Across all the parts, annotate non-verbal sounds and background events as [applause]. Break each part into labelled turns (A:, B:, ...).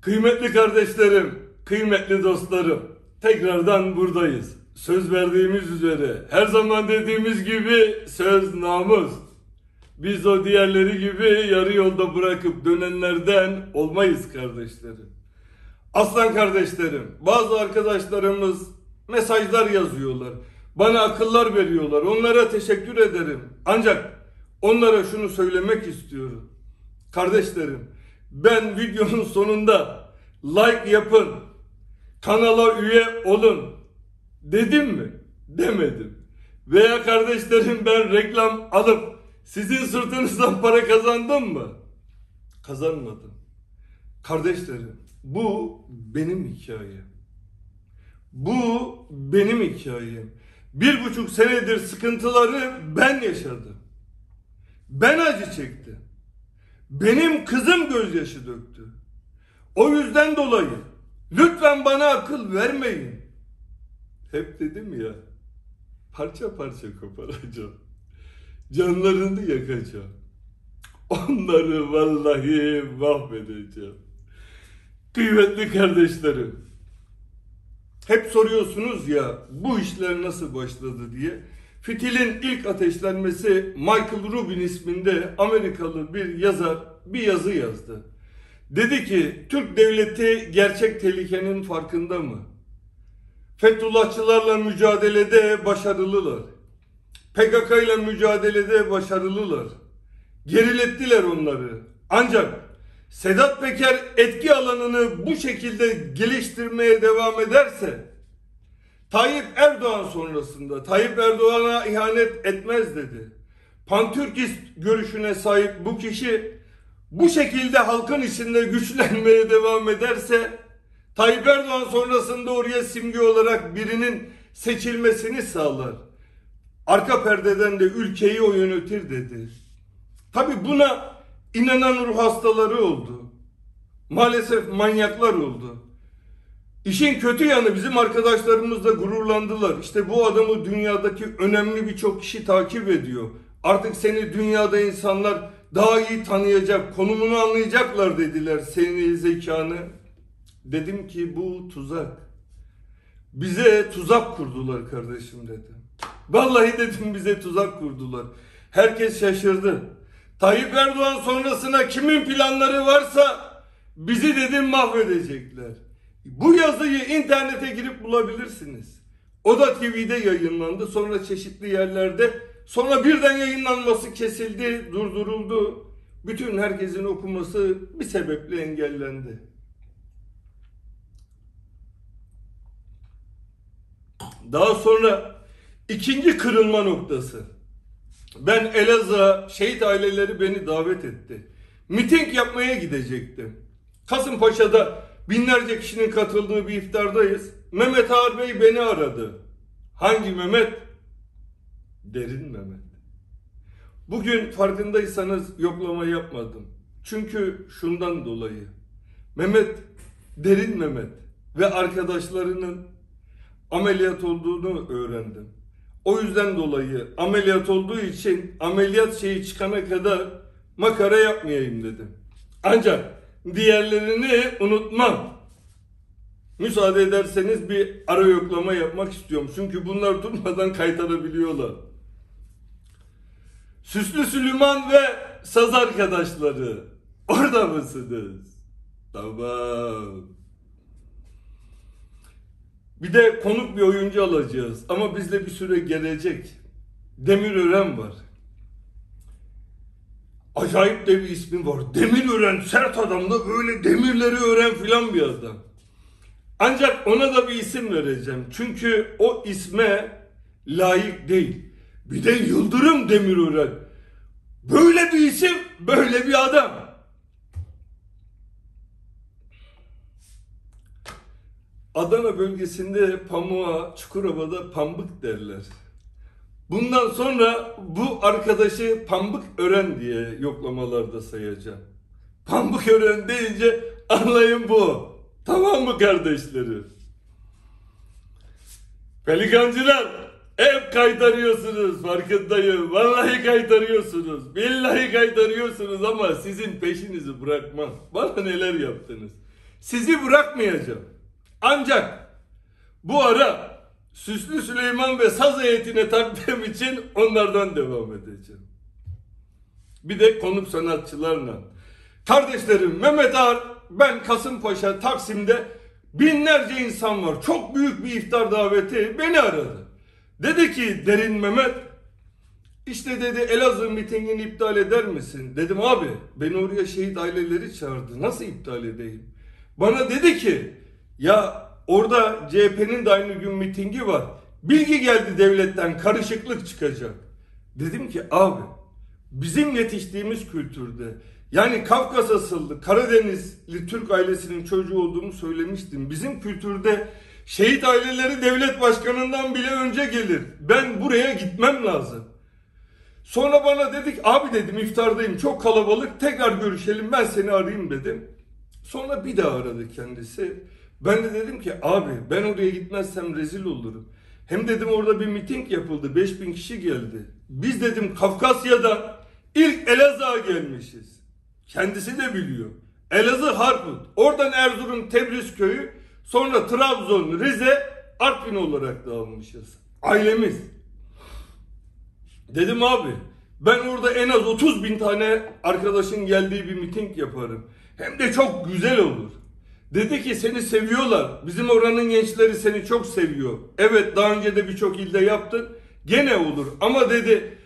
A: Kıymetli kardeşlerim, kıymetli dostlarım, tekrardan buradayız. Söz verdiğimiz üzere, her zaman dediğimiz gibi söz namus. Biz o diğerleri gibi yarı yolda bırakıp dönenlerden olmayız kardeşlerim. Aslan kardeşlerim, bazı arkadaşlarımız mesajlar yazıyorlar. Bana akıllar veriyorlar. Onlara teşekkür ederim. Ancak onlara şunu söylemek istiyorum. Kardeşlerim, ben videonun sonunda like yapın, kanala üye olun dedim mi? Demedim. Veya kardeşlerim ben reklam alıp sizin sırtınızdan para kazandım mı? Kazanmadım. Kardeşlerim, bu benim hikayem. Bu benim hikayem. Bir buçuk senedir sıkıntıları ben yaşadım. Ben acı çektim. Benim kızım gözyaşı döktü. O yüzden dolayı lütfen bana akıl vermeyin. Hep dedim ya parça parça koparacağım. Canlarını yakacağım. Onları vallahi mahvedeceğim. Kıymetli kardeşlerim. Hep soruyorsunuz ya bu işler nasıl başladı diye. Fitilin ilk ateşlenmesi Michael Rubin isminde Amerikalı bir yazar bir yazı yazdı. Dedi ki Türk devleti gerçek tehlikenin farkında mı? Fethullahçılarla mücadelede başarılılar. PKK ile mücadelede başarılılar. Gerilettiler onları. Ancak Sedat Peker etki alanını bu şekilde geliştirmeye devam ederse Tayyip Erdoğan sonrasında Tayyip Erdoğan'a ihanet etmez dedi. Pantürkist görüşüne sahip bu kişi bu şekilde halkın içinde güçlenmeye devam ederse Tayyip Erdoğan sonrasında oraya simge olarak birinin seçilmesini sağlar. Arka perdeden de ülkeyi o yönetir dedi. Tabi buna inanan ruh hastaları oldu. Maalesef manyaklar oldu. İşin kötü yanı bizim arkadaşlarımız da gururlandılar. İşte bu adamı dünyadaki önemli birçok kişi takip ediyor. Artık seni dünyada insanlar daha iyi tanıyacak, konumunu anlayacaklar dediler seni zekanı. Dedim ki bu tuzak. Bize tuzak kurdular kardeşim dedim. Vallahi dedim bize tuzak kurdular. Herkes şaşırdı. Tayyip Erdoğan sonrasına kimin planları varsa bizi dedim mahvedecekler. Bu yazıyı internete girip bulabilirsiniz. Oda TV'de yayınlandı. Sonra çeşitli yerlerde. Sonra birden yayınlanması kesildi, durduruldu. Bütün herkesin okuması bir sebeple engellendi. Daha sonra ikinci kırılma noktası. Ben Elazığ'a şehit aileleri beni davet etti. Miting yapmaya gidecektim. Kasımpaşa'da binlerce kişinin katıldığı bir iftardayız. Mehmet Ağar Bey beni aradı. Hangi Mehmet? Derin Mehmet. Bugün farkındaysanız yoklama yapmadım. Çünkü şundan dolayı. Mehmet, Derin Mehmet ve arkadaşlarının ameliyat olduğunu öğrendim. O yüzden dolayı ameliyat olduğu için ameliyat şeyi çıkana kadar makara yapmayayım dedim. Ancak diğerlerini unutmam. Müsaade ederseniz bir ara yoklama yapmak istiyorum. Çünkü bunlar durmadan kaytarabiliyorlar. Süslü Süleyman ve saz arkadaşları orada mısınız? Tamam. Bir de konuk bir oyuncu alacağız. Ama bizde bir süre gelecek. Demirören var. Acayip de bir ismi var. Demirören sert adam da böyle demirleri öğren filan bir adam. Ancak ona da bir isim vereceğim. Çünkü o isme layık değil. Bir de Yıldırım Demirören. Böyle bir isim, böyle bir adam. Adana bölgesinde pamuğa, Çukurova'da pambık derler. Bundan sonra bu arkadaşı Pambık Ören diye yoklamalarda sayacağım. Pambık Ören deyince anlayın bu. Tamam mı kardeşlerim? Pelikancılar hep kaytarıyorsunuz farkındayım. Vallahi kaytarıyorsunuz. Billahi kaytarıyorsunuz ama sizin peşinizi bırakmam. Bana neler yaptınız. sizi bırakmayacağım. Ancak bu ara Süslü Süleyman ve saz heyetine taktığım için onlardan devam edeceğim. Bir de konuk sanatçılarla. Kardeşlerim Mehmet Ağar, ben Kasımpaşa, Taksim'de binlerce insan var. Çok büyük bir iftar daveti beni aradı. Dedi ki Derin Mehmet, işte dedi Elazığ mitingini iptal eder misin? Dedim abi beni oraya şehit aileleri çağırdı. Nasıl iptal edeyim? Bana dedi ki ya orada CHP'nin de aynı gün mitingi var. Bilgi geldi devletten karışıklık çıkacak. Dedim ki abi bizim yetiştiğimiz kültürde yani Kafkas asıllı Karadenizli Türk ailesinin çocuğu olduğumu söylemiştim. Bizim kültürde şehit aileleri devlet başkanından bile önce gelir. Ben buraya gitmem lazım. Sonra bana dedik abi dedim iftardayım çok kalabalık tekrar görüşelim ben seni arayayım dedim. Sonra bir daha aradı kendisi. Ben de dedim ki abi ben oraya gitmezsem rezil olurum. Hem dedim orada bir miting yapıldı 5000 kişi geldi. Biz dedim Kafkasya'dan ilk Elazığ'a gelmişiz. Kendisi de biliyor. Elazığ Harput. Oradan Erzurum Tebriz köyü. Sonra Trabzon, Rize, Artvin olarak dağılmışız. Ailemiz. Dedim abi ben orada en az 30 bin tane arkadaşın geldiği bir miting yaparım. Hem de çok güzel olur. Dedi ki seni seviyorlar. Bizim oranın gençleri seni çok seviyor. Evet daha önce de birçok ilde yaptın. Gene olur ama dedi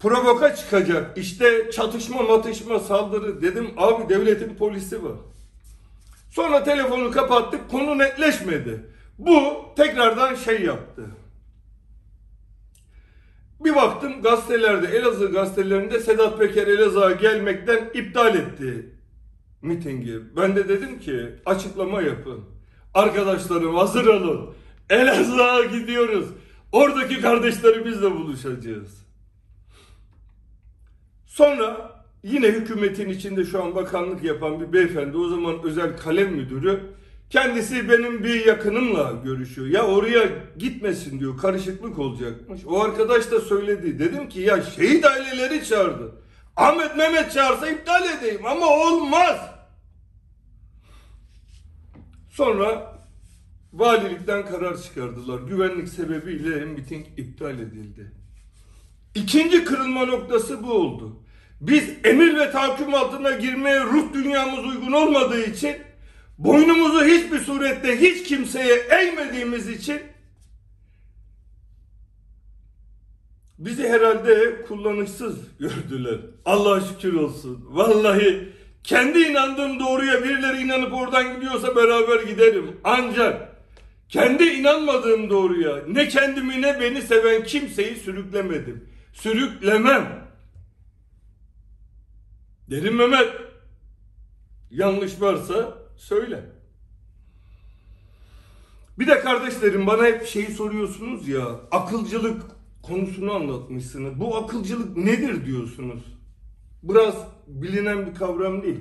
A: provoka çıkacak. İşte çatışma matışma saldırı. Dedim abi devletin polisi var. Sonra telefonu kapattık konu netleşmedi. Bu tekrardan şey yaptı. Bir baktım gazetelerde Elazığ gazetelerinde Sedat Peker Elazığ'a gelmekten iptal etti mitingi. Ben de dedim ki açıklama yapın. Arkadaşlarım hazır olun. Elazığ'a gidiyoruz. Oradaki kardeşlerimizle buluşacağız. Sonra yine hükümetin içinde şu an bakanlık yapan bir beyefendi o zaman özel kalem müdürü kendisi benim bir yakınımla görüşüyor. Ya oraya gitmesin diyor karışıklık olacakmış. O arkadaş da söyledi. Dedim ki ya şehit aileleri çağırdı. Ahmet Mehmet çağırsa iptal edeyim ama olmaz. Sonra valilikten karar çıkardılar. Güvenlik sebebiyle miting iptal edildi. İkinci kırılma noktası bu oldu. Biz emir ve tahakküm altına girmeye ruh dünyamız uygun olmadığı için boynumuzu hiçbir surette hiç kimseye eğmediğimiz için bizi herhalde kullanışsız gördüler. Allah'a şükür olsun. Vallahi kendi inandığım doğruya birileri inanıp oradan gidiyorsa beraber giderim. Ancak kendi inanmadığım doğruya ne kendimi ne beni seven kimseyi sürüklemedim. Sürüklemem. Derin Mehmet. Yanlış varsa söyle. Bir de kardeşlerim bana hep şeyi soruyorsunuz ya akılcılık konusunu anlatmışsınız. Bu akılcılık nedir diyorsunuz? Biraz bilinen bir kavram değil.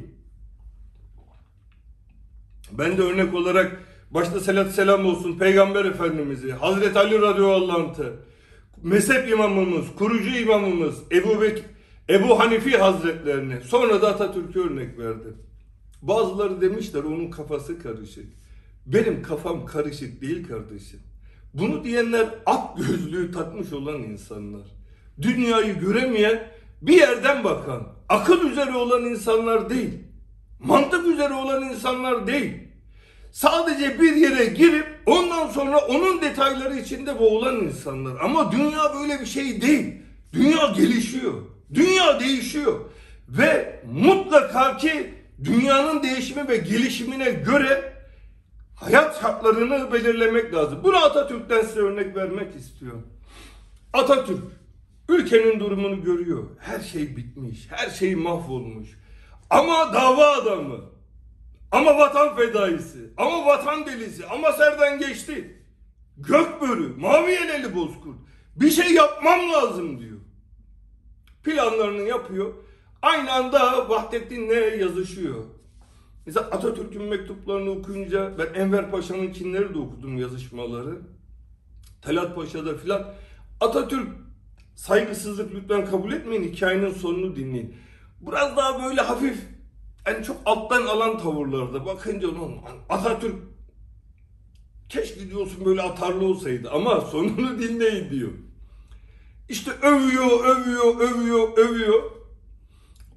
A: Ben de örnek olarak başta selat selam olsun Peygamber Efendimiz'i, Hazreti Ali radıyallahu mezhep imamımız, kurucu imamımız Ebu Bek Ebu Hanifi Hazretlerini, sonra da Atatürk'e örnek verdim. Bazıları demişler onun kafası karışık. Benim kafam karışık değil kardeşim. Bunu diyenler at gözlüğü takmış olan insanlar. Dünyayı göremeyen bir yerden bakan, akıl üzere olan insanlar değil. Mantık üzere olan insanlar değil. Sadece bir yere girip ondan sonra onun detayları içinde boğulan insanlar. Ama dünya böyle bir şey değil. Dünya gelişiyor. Dünya değişiyor. Ve mutlaka ki dünyanın değişimi ve gelişimine göre hayat şartlarını belirlemek lazım. Bunu Atatürk'ten size örnek vermek istiyorum. Atatürk ülkenin durumunu görüyor. Her şey bitmiş, her şey mahvolmuş. Ama dava adamı, ama vatan fedaisi, ama vatan delisi, ama serden geçti. Gökbörü, mavi yeleli bozkurt. Bir şey yapmam lazım diyor. Planlarını yapıyor. Aynı anda Vahdettin'le yazışıyor. Mesela Atatürk'ün mektuplarını okuyunca ben Enver Paşa'nınkileri de okudum yazışmaları. Talat Paşa'da filan. Atatürk saygısızlık lütfen kabul etmeyin hikayenin sonunu dinleyin. Biraz daha böyle hafif en çok alttan alan tavırlarda bakınca Atatürk keşke diyorsun böyle atarlı olsaydı ama sonunu dinleyin diyor. İşte övüyor, övüyor, övüyor, övüyor.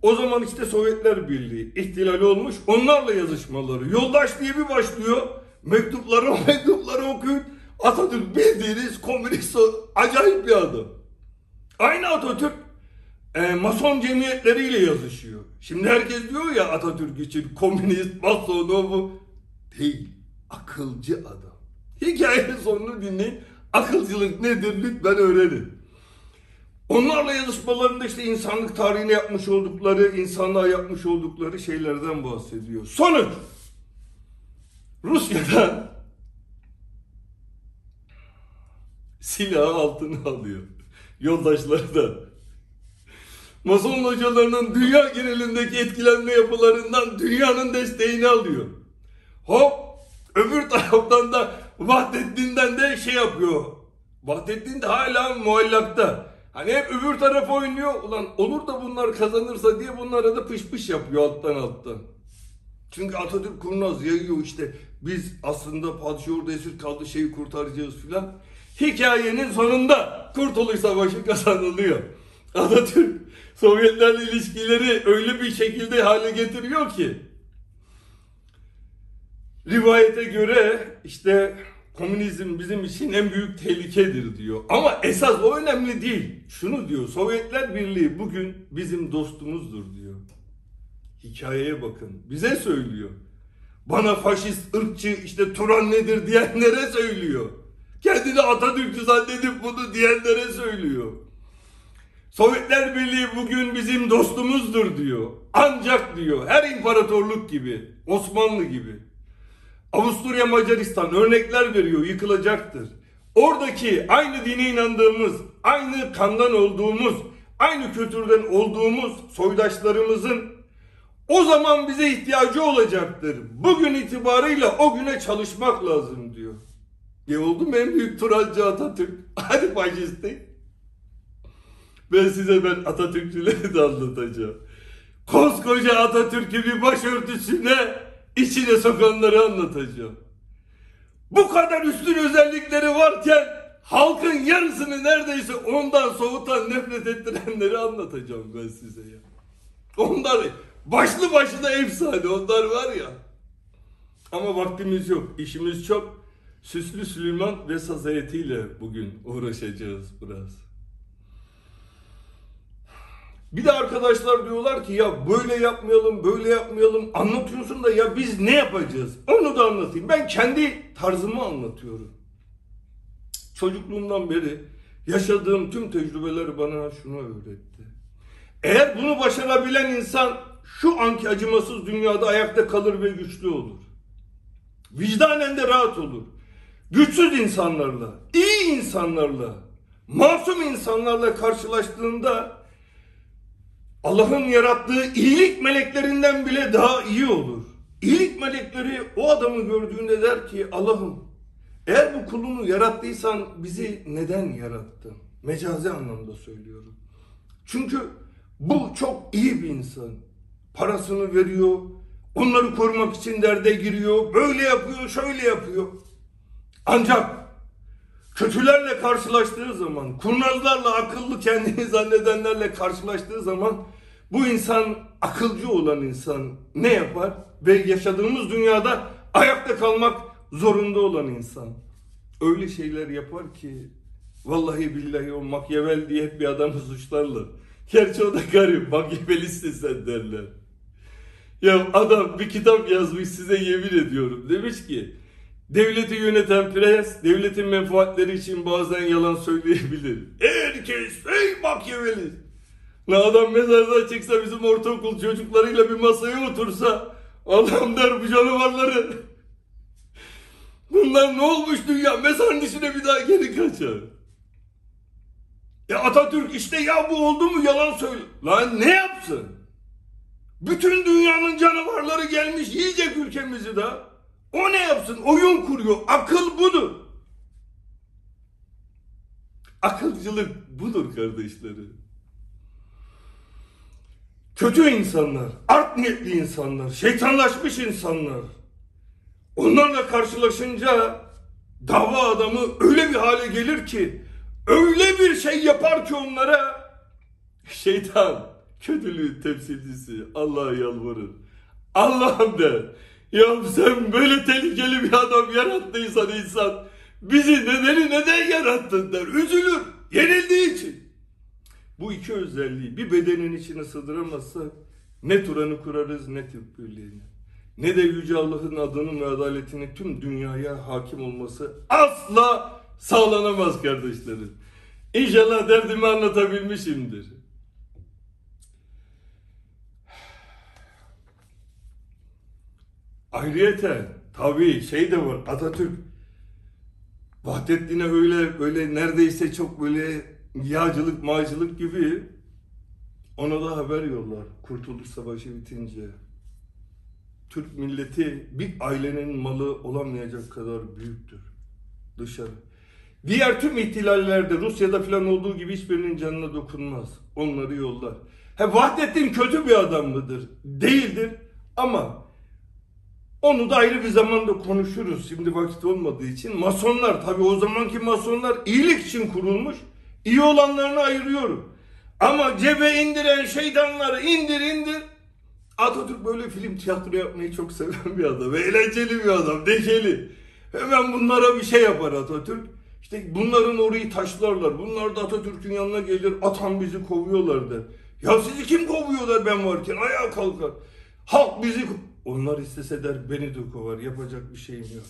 A: O zaman işte Sovyetler Birliği ihtilali olmuş. Onlarla yazışmaları. Yoldaş diye bir başlıyor. Mektupları [laughs] mektupları okuyun. Atatürk bildiğiniz komünist acayip bir adam. Aynı Atatürk e, mason cemiyetleriyle yazışıyor. Şimdi herkes diyor ya Atatürk için komünist, mason o bu. Değil. Akılcı adam. Hikayenin sonunu dinleyin. Akılcılık nedir lütfen öğrenin. Onlarla yazışmalarında işte insanlık tarihine yapmış oldukları, insanlığa yapmış oldukları şeylerden bahsediyor. Sonuç. Rusya'dan [laughs] silahı altına alıyor. Yoldaşları da. Mason hocalarının dünya genelindeki etkilenme yapılarından dünyanın desteğini alıyor. Hop öbür taraftan da Vahdettin'den de şey yapıyor. Vahdettin de hala muallakta. Hani hep öbür taraf oynuyor. Ulan olur da bunlar kazanırsa diye bunlara da pış pış yapıyor alttan alttan. Çünkü Atatürk kurnaz yayıyor işte. Biz aslında padişah orada esir kaldı şeyi kurtaracağız filan. Hikayenin sonunda Kurtuluş Savaşı kazanılıyor. Atatürk Sovyetlerle ilişkileri öyle bir şekilde hale getiriyor ki rivayete göre işte komünizm bizim için en büyük tehlikedir diyor. Ama esas o önemli değil. Şunu diyor Sovyetler Birliği bugün bizim dostumuzdur diyor. Hikayeye bakın. Bize söylüyor. Bana faşist, ırkçı, işte Turan nedir diyenlere söylüyor. Kendini Atatürkçü zannedip bunu diyenlere söylüyor. Sovyetler Birliği bugün bizim dostumuzdur diyor. Ancak diyor her imparatorluk gibi, Osmanlı gibi. Avusturya Macaristan örnekler veriyor yıkılacaktır. Oradaki aynı dine inandığımız, aynı kandan olduğumuz, aynı kültürden olduğumuz soydaşlarımızın o zaman bize ihtiyacı olacaktır. Bugün itibarıyla o güne çalışmak lazım diyor. Ne oldu mu en büyük Turancı Atatürk? [laughs] Hadi faşistlik. Ben size ben Atatürkçüleri de anlatacağım. Koskoca Atatürk'ü bir başörtüsüne içine sokanları anlatacağım. Bu kadar üstün özellikleri varken halkın yarısını neredeyse ondan soğutan, nefret ettirenleri anlatacağım ben size ya. Onlar başlı başına efsane onlar var ya. Ama vaktimiz yok, işimiz çok. Süslü Süleyman ve saz heyetiyle bugün uğraşacağız biraz. Bir de arkadaşlar diyorlar ki ya böyle yapmayalım, böyle yapmayalım. Anlatıyorsun da ya biz ne yapacağız? Onu da anlatayım. Ben kendi tarzımı anlatıyorum. Çocukluğumdan beri yaşadığım tüm tecrübeler bana şunu öğretti. Eğer bunu başarabilen insan şu anki acımasız dünyada ayakta kalır ve güçlü olur. Vicdanen de rahat olur. Güçsüz insanlarla, iyi insanlarla, masum insanlarla karşılaştığında Allah'ın yarattığı iyilik meleklerinden bile daha iyi olur. İyilik melekleri o adamı gördüğünde der ki Allah'ım eğer bu kulunu yarattıysan bizi neden yarattın? Mecazi anlamda söylüyorum. Çünkü bu çok iyi bir insan. Parasını veriyor, onları korumak için derde giriyor, böyle yapıyor, şöyle yapıyor. Ancak kötülerle karşılaştığı zaman, kurnazlarla, akıllı kendini [laughs] zannedenlerle karşılaştığı zaman bu insan akılcı olan insan ne yapar? Ve yaşadığımız dünyada ayakta kalmak zorunda olan insan. Öyle şeyler yapar ki vallahi billahi o Machiavelli diye bir adamı suçlarlar. Gerçi o da garip Machiavellisin sen derler. Ya adam bir kitap yazmış size yemin ediyorum. Demiş ki devleti yöneten prens devletin menfaatleri için bazen yalan söyleyebilir. Herkes ey Machiavelli La adam mezardan çıksa bizim ortaokul çocuklarıyla bir masaya otursa adam der bu canavarları. Bunlar ne olmuş dünya mezarın içine bir daha geri kaçar. Ya Atatürk işte ya bu oldu mu yalan söyle. Lan ne yapsın? Bütün dünyanın canavarları gelmiş yiyecek ülkemizi de. O ne yapsın? Oyun kuruyor. Akıl budur. Akılcılık budur kardeşlerim. kötü insanlar, art niyetli insanlar, şeytanlaşmış insanlar. Onlarla karşılaşınca dava adamı öyle bir hale gelir ki, öyle bir şey yapar ki onlara şeytan, kötülüğün temsilcisi Allah'a yalvarır. Allah'ım der. Ya sen böyle tehlikeli bir adam yarattıysan insan bizi nedeni neden yarattın der. Üzülür. Yenildiği için. Bu iki özelliği bir bedenin içine sığdıramazsak ne Turan'ı kurarız ne Türk Birliği'ni. Ne de Yüce Allah'ın adının ve adaletinin tüm dünyaya hakim olması asla sağlanamaz kardeşlerim. İnşallah derdimi anlatabilmişimdir. Ayrıyeten tabii şey de var Atatürk Vahdettin'e öyle böyle neredeyse çok böyle yağcılık mağcılık gibi ona da haber yollar Kurtuluş Savaşı bitince. Türk milleti bir ailenin malı olamayacak kadar büyüktür. Dışarı. Diğer tüm ihtilallerde Rusya'da falan olduğu gibi hiçbirinin canına dokunmaz. Onları yollar. He Vahdettin kötü bir adam mıdır? Değildir ama onu da ayrı bir zamanda konuşuruz. Şimdi vakit olmadığı için. Masonlar tabii o zamanki masonlar iyilik için kurulmuş. İyi olanlarını ayırıyorum. Ama cebe indiren şeytanları indir indir. Atatürk böyle film tiyatro yapmayı çok seven bir adam. Eğlenceli bir adam. Dekeli. Hemen bunlara bir şey yapar Atatürk. İşte bunların orayı taşlarlar. Bunlar da Atatürk'ün yanına gelir. Atan bizi kovuyorlar der. Ya sizi kim kovuyorlar ben varken? Ayağa kalkar. Halk bizi... Onlar istese der beni de kovar. Yapacak bir şeyim yok.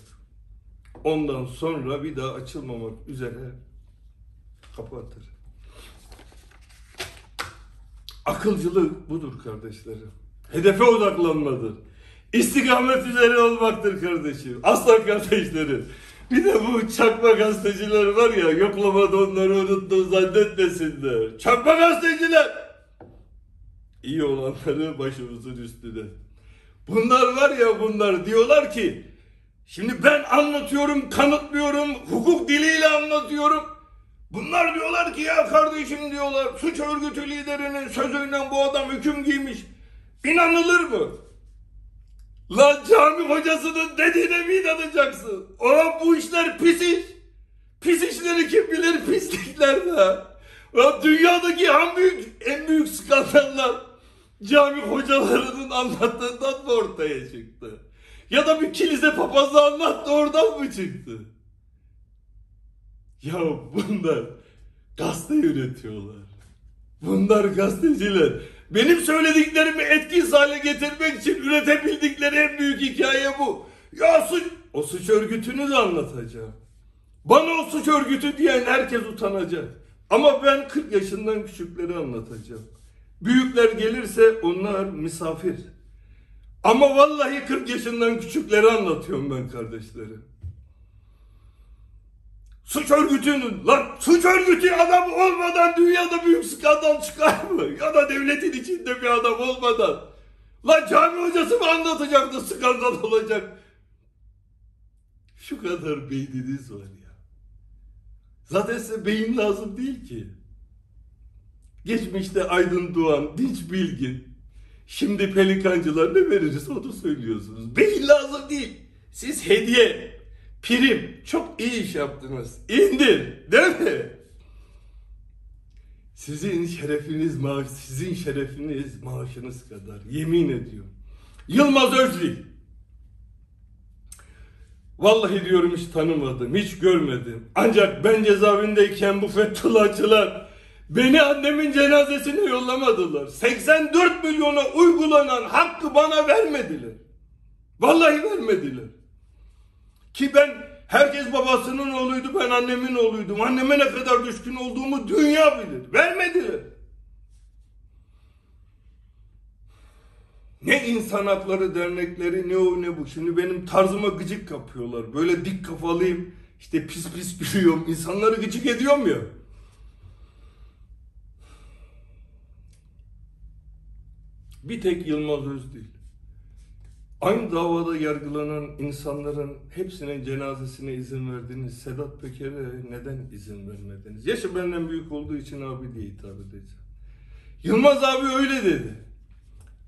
A: Ondan sonra bir daha açılmamak üzere kapatır. Akılcılık budur kardeşlerim. Hedefe odaklanmadır. İstikamet üzere olmaktır kardeşim. Aslan kardeşlerim. Bir de bu çakma gazeteciler var ya yoklamada onları unuttuğunu zannetmesinler. Çakma gazeteciler. İyi olanları başımızın üstüne. Bunlar var ya bunlar diyorlar ki şimdi ben anlatıyorum kanıtlıyorum hukuk diliyle anlatıyorum. Bunlar diyorlar ki ya kardeşim diyorlar suç örgütü liderinin sözüyle bu adam hüküm giymiş. İnanılır mı? Lan cami hocasının dediğine mi inanacaksın? Oğlum bu işler pis iş. Pis işleri kim bilir pislikler de. Lan dünyadaki en büyük, en büyük skandallar cami hocalarının anlattığından mı ortaya çıktı? Ya da bir kilise papazı anlattı oradan mı çıktı? Ya bunlar gazete yönetiyorlar. Bunlar gazeteciler. Benim söylediklerimi etkisiz hale getirmek için üretebildikleri en büyük hikaye bu. Ya suç, o suç örgütünü de anlatacağım. Bana o suç örgütü diyen herkes utanacak. Ama ben 40 yaşından küçükleri anlatacağım. Büyükler gelirse onlar misafir. Ama vallahi 40 yaşından küçükleri anlatıyorum ben kardeşlerim. Suç örgütünün, lan suç örgütü adam olmadan dünyada büyük skandal çıkar mı? Ya da devletin içinde bir adam olmadan. Lan cami hocası mı anlatacaktı skandal olacak? Şu kadar beyniniz var ya. Zaten size beyin lazım değil ki. Geçmişte Aydın Doğan, Dinç Bilgin. Şimdi pelikancılar ne veririz onu söylüyorsunuz. Beyin lazım değil. Siz hediye, prim çok iyi iş yaptınız. İndir değil mi? Sizin şerefiniz maaş, sizin şerefiniz maaşınız kadar. Yemin ediyorum. Yılmaz Özil. Vallahi diyorum hiç tanımadım, hiç görmedim. Ancak ben cezaevindeyken bu Fethullahçılar beni annemin cenazesine yollamadılar. 84 milyona uygulanan hakkı bana vermediler. Vallahi vermediler. Ki ben herkes babasının oğluydu, ben annemin oğluydum. Anneme ne kadar düşkün olduğumu dünya bilir. Vermediler. Ne insan hakları dernekleri ne o ne bu. Şimdi benim tarzıma gıcık kapıyorlar. Böyle dik kafalıyım. İşte pis pis [laughs] gülüyorum. İnsanları gıcık ediyorum ya. Bir tek Yılmaz Özdil. Aynı davada yargılanan insanların hepsinin cenazesine izin verdiniz. Sedat Peker'e neden izin vermediniz? Yaşı benden büyük olduğu için abi diye hitap edeceğim. Yılmaz abi öyle dedi.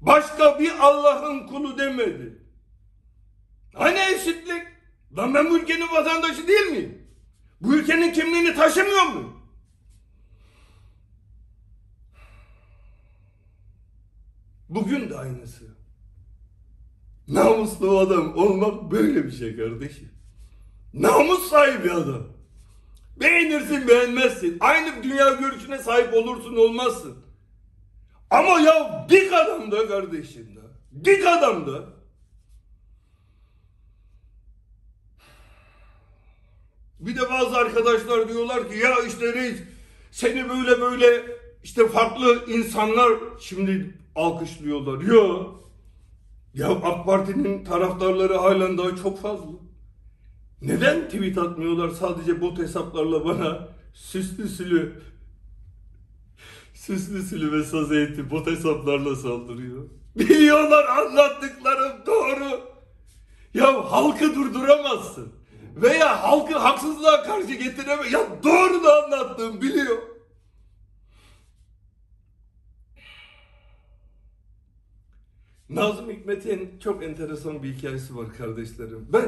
A: başka bir Allah'ın kulu demedi. Hani eşitlik? Lan ben bu ülkenin vatandaşı değil miyim? Bu ülkenin kimliğini taşımıyor muyum? Bugün de aynısı. Namuslu adam olmak böyle bir şey kardeşim. Namus sahibi adam. Beğenirsin beğenmezsin. Aynı dünya görüşüne sahip olursun olmazsın. Ama ya dik adam da kardeşim da. Dik adam da. Bir de bazı arkadaşlar diyorlar ki ya işte reis seni böyle böyle işte farklı insanlar şimdi alkışlıyorlar. Yo. Ya AK Parti'nin taraftarları halen daha çok fazla. Neden tweet atmıyorlar sadece bot hesaplarla bana süslü sülü süslü sülü ve saz eğitim bot hesaplarla saldırıyor. Biliyorlar anlattıklarım doğru. Ya halkı durduramazsın. Veya halkı haksızlığa karşı getireme. Ya doğru da anlattım biliyor. Nazım Hikmet'in çok enteresan bir hikayesi var kardeşlerim. Ben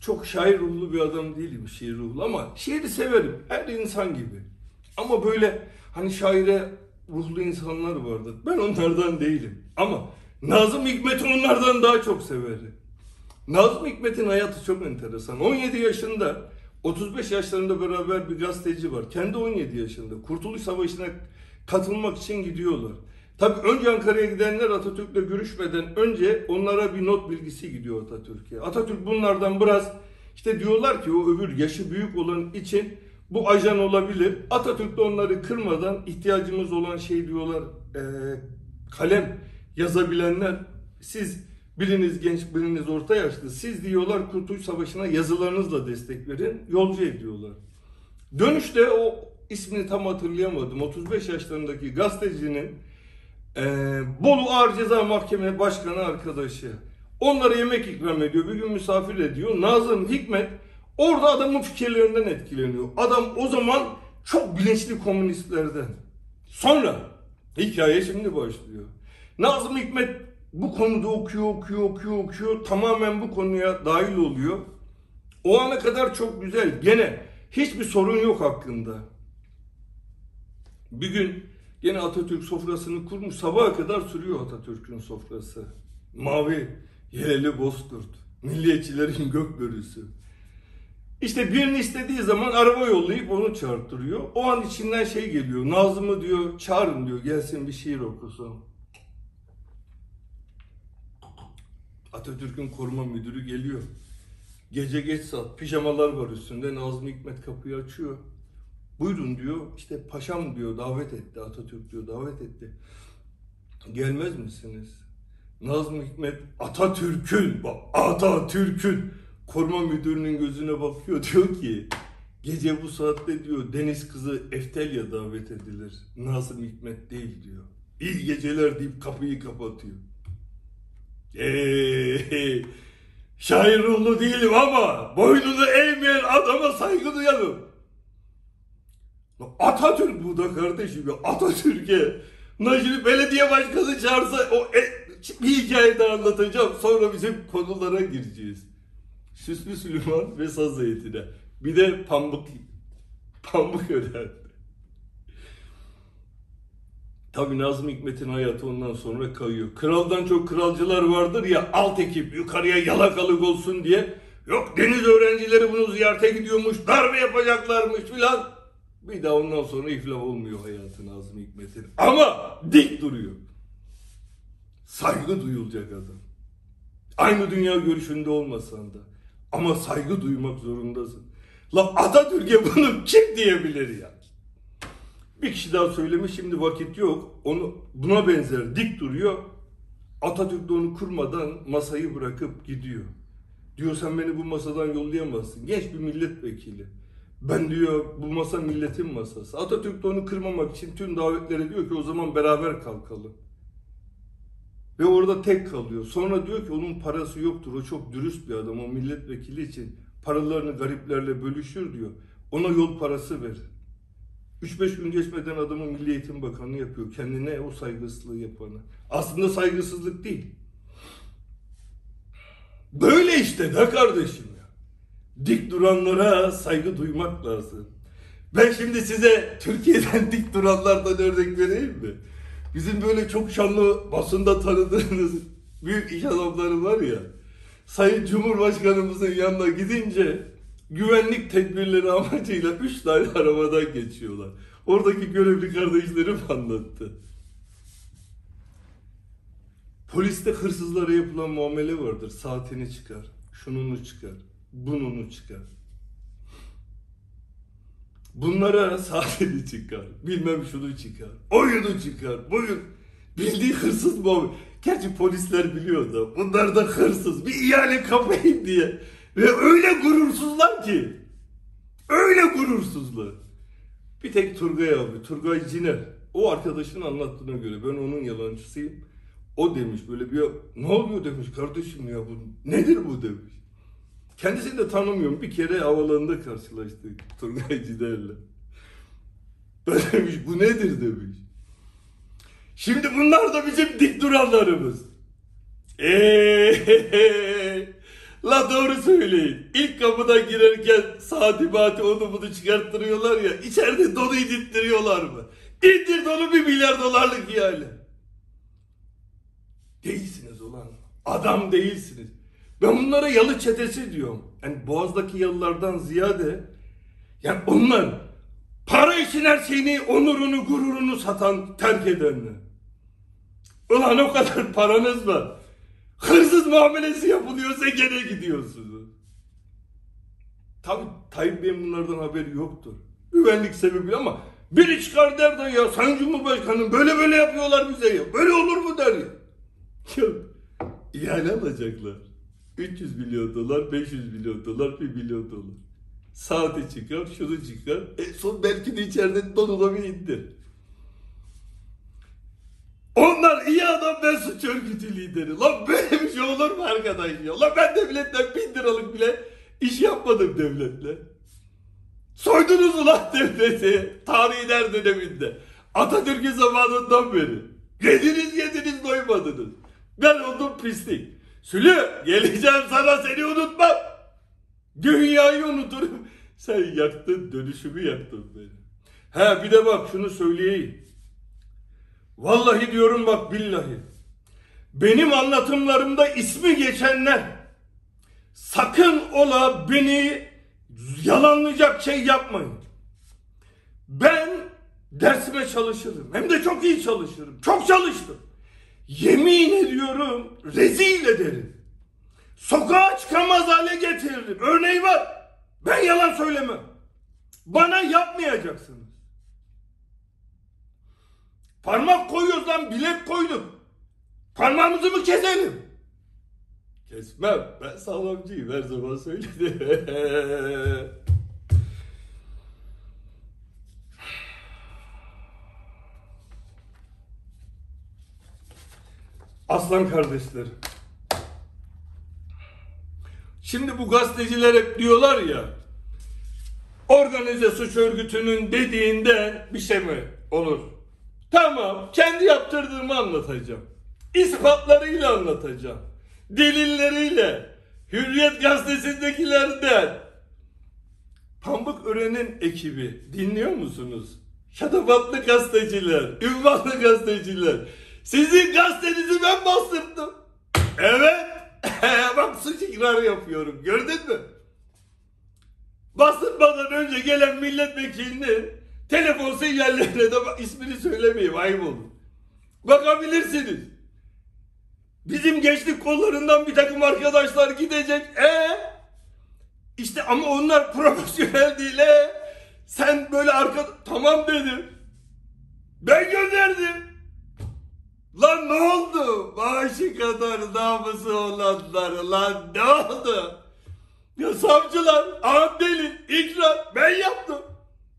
A: çok şair ruhlu bir adam değilim, şiir ruhlu ama şiiri severim. Her insan gibi. Ama böyle hani şaire ruhlu insanlar vardır. Ben onlardan değilim. Ama Nazım Hikmet'i onlardan daha çok severim. Nazım Hikmet'in hayatı çok enteresan. 17 yaşında 35 yaşlarında beraber bir gazeteci var. Kendi 17 yaşında. Kurtuluş Savaşı'na katılmak için gidiyorlar. Tabii önce Ankara'ya gidenler Atatürk'le görüşmeden önce onlara bir not bilgisi gidiyor Atatürk'e. Atatürk bunlardan biraz işte diyorlar ki o öbür yaşı büyük olan için bu ajan olabilir. Atatürk de onları kırmadan ihtiyacımız olan şey diyorlar e, kalem yazabilenler siz biriniz genç biriniz orta yaşlı siz diyorlar Kurtuluş Savaşı'na yazılarınızla destek verin yolcu ediyorlar. Dönüşte o ismini tam hatırlayamadım 35 yaşlarındaki gazetecinin ee, Bolu Ağır Ceza Mahkeme Başkanı arkadaşı. Onlara yemek ikram ediyor. Bir gün misafir ediyor. Nazım Hikmet orada adamın fikirlerinden etkileniyor. Adam o zaman çok bilinçli komünistlerden. Sonra hikaye şimdi başlıyor. Nazım Hikmet bu konuda okuyor, okuyor, okuyor, okuyor. Tamamen bu konuya dahil oluyor. O ana kadar çok güzel. Gene hiçbir sorun yok hakkında. Bir gün Gene Atatürk sofrasını kurmuş. Sabaha kadar sürüyor Atatürk'ün sofrası. Mavi, yeleli bozkurt. Milliyetçilerin gökbörüsü. İşte birini istediği zaman araba yollayıp onu çağırtırıyor. O an içinden şey geliyor. Nazım'ı diyor çağırın diyor gelsin bir şiir okusun. Atatürk'ün koruma müdürü geliyor. Gece geç saat pijamalar var üstünde. Nazım Hikmet kapıyı açıyor. Buyurun diyor. İşte paşam diyor davet etti. Atatürk diyor davet etti. Gelmez misiniz? Nazım Hikmet Atatürk'ün Atatürk'ün koruma müdürünün gözüne bakıyor [laughs] diyor ki gece bu saatte diyor deniz kızı Eftelya davet edilir. Nazım Hikmet değil diyor. İyi geceler deyip kapıyı kapatıyor. Eee şair ruhlu değilim ama boynunu eğmeyen adama saygı duyalım. Atatürk bu da kardeşim ya. Atatürk'e Najmi belediye başkanı çağırsa o e, bir hikaye daha anlatacağım. Sonra bizim konulara gireceğiz. Süslü Süleyman ve Saz Zeytine. Bir de Pamuk Pamuk Ören. Tabi Nazım Hikmet'in hayatı ondan sonra kayıyor. Kraldan çok kralcılar vardır ya alt ekip yukarıya yalakalık olsun diye. Yok deniz öğrencileri bunu ziyarete gidiyormuş, darbe yapacaklarmış filan. Bir daha ondan sonra iflah olmuyor hayatı Nazım Hikmet'in. Ama dik duruyor. Saygı duyulacak adam. Aynı dünya görüşünde olmasan da. Ama saygı duymak zorundasın. La Atatürk'e bunu kim diyebilir ya? Bir kişi daha söylemiş şimdi vakit yok. Onu buna benzer dik duruyor. Atatürk de onu kurmadan masayı bırakıp gidiyor. Diyor sen beni bu masadan yollayamazsın. Genç bir milletvekili. Ben diyor bu masa milletin masası. Atatürk de onu kırmamak için tüm davetlere diyor ki o zaman beraber kalkalım. Ve orada tek kalıyor. Sonra diyor ki onun parası yoktur. O çok dürüst bir adam. O milletvekili için paralarını gariplerle bölüşür diyor. Ona yol parası ver. 3-5 gün geçmeden adamı Milli Eğitim Bakanı yapıyor. Kendine o saygısızlığı yapanı. Aslında saygısızlık değil. Böyle işte de kardeşim. Dik duranlara saygı duymak lazım. Ben şimdi size Türkiye'den [laughs] dik duranlardan örnek vereyim mi? Bizim böyle çok şanlı basında tanıdığınız [laughs] büyük iş adamları var ya. Sayın Cumhurbaşkanımızın yanına gidince güvenlik tedbirleri amacıyla [laughs] üç tane arabadan geçiyorlar. Oradaki görevli kardeşlerim anlattı. Poliste hırsızlara yapılan muamele vardır. Saatini çıkar, şununu çıkar, bununu çıkar. Bunlara saatini çıkar, bilmem şunu çıkar, oyunu çıkar, buyur. Bildiği hırsız muamele. Gerçi polisler biliyor da bunlar da hırsız. Bir ihale kapayım diye. Ve öyle gurursuzlar ki. Öyle gurursuzlar. Bir tek Turgay abi, Turgay Ciner. O arkadaşın anlattığına göre ben onun yalancısıyım. O demiş böyle bir ne oluyor demiş kardeşim ya bu nedir bu demiş. Kendisini de tanımıyorum. Bir kere havalarında karşılaştık Turgay Ciner'le. [laughs] Ben demiş bu nedir demiş. Şimdi bunlar da bizim dik duranlarımız. Eee, [laughs] la doğru söyleyin. İlk kapıdan girerken saati baati onu bunu çıkarttırıyorlar ya. İçeride donu indirttiriyorlar mı? İndir donu bir milyar dolarlık yani. Değilsiniz ulan. Adam değilsiniz. Ben bunlara yalı çetesi diyorum. Yani boğazdaki yalılardan ziyade yani onlar para için her şeyini, onurunu, gururunu satan, terk edenler. Ulan o kadar paranız var. Hırsız muamelesi yapılıyorsa gene gidiyorsunuz. Tabi Tayyip Bey'in bunlardan haberi yoktur. Güvenlik sebebi ama biri çıkar der de ya Sayın Cumhurbaşkanım böyle böyle yapıyorlar bize ya. Böyle olur mu der ya. [laughs] Yok. İhale alacaklar. 300 milyon dolar, 500 milyon dolar, 1 milyon dolar. Saati çıkar, şunu çıkar. E son belki de içeride donuna bir. Onlar iyi adam ben suç örgütü lideri. Lan böyle bir şey olur mu arkadaş ya? Lan ben devletten bin liralık bile iş yapmadım devletle. Soydunuz ulan [laughs] devleti. Tarihin her döneminde. Atatürk'ün zamanından beri. Yediniz yediniz doymadınız. Ben oldum pislik. Sülü geleceğim sana seni unutmam. Dünyayı unuturum. [laughs] Sen yaktın dönüşümü yaktın beni. Ha bir de bak şunu söyleyeyim. Vallahi diyorum bak billahi. Benim anlatımlarımda ismi geçenler sakın ola beni yalanlayacak şey yapmayın. Ben dersime çalışırım. Hem de çok iyi çalışırım. Çok çalıştım. Yemin ediyorum rezil ederim. Sokağa çıkamaz hale getiririm. Örneği var. Ben yalan söylemem. Bana yapmayacaksınız. Parmak koyuyoruz lan bilek koyduk. Parmağımızı mı keselim? Kesmem. Ben sağlamcıyım her zaman söyledim. [laughs] Aslan kardeşlerim. Şimdi bu gazeteciler hep diyorlar ya organize suç örgütünün dediğinde bir şey mi olur? Tamam kendi yaptırdığımı anlatacağım. İspatlarıyla anlatacağım. Delilleriyle. Hürriyet gazetesindekilerden. Pamuk Ören'in ekibi dinliyor musunuz? Şatafatlı gazeteciler, ünvanlı gazeteciler. Sizin gazetenizi ben bastırdım. Evet. [laughs] Bak suç ikrarı yapıyorum. Gördün mü? Bastırmadan önce gelen milletvekilinin telefon sinyallerine de ismini söylemeyeyim ayıp olur. Bakabilirsiniz. Bizim gençlik kollarından bir takım arkadaşlar gidecek. E işte ama onlar [laughs] profesyonel değil. E sen böyle arka tamam dedim. Ben gönderdim. Lan ne oldu? Maaşı kadar namusu olanlar lan ne oldu? Ya savcılar, ağam delil, ikrar ben yaptım.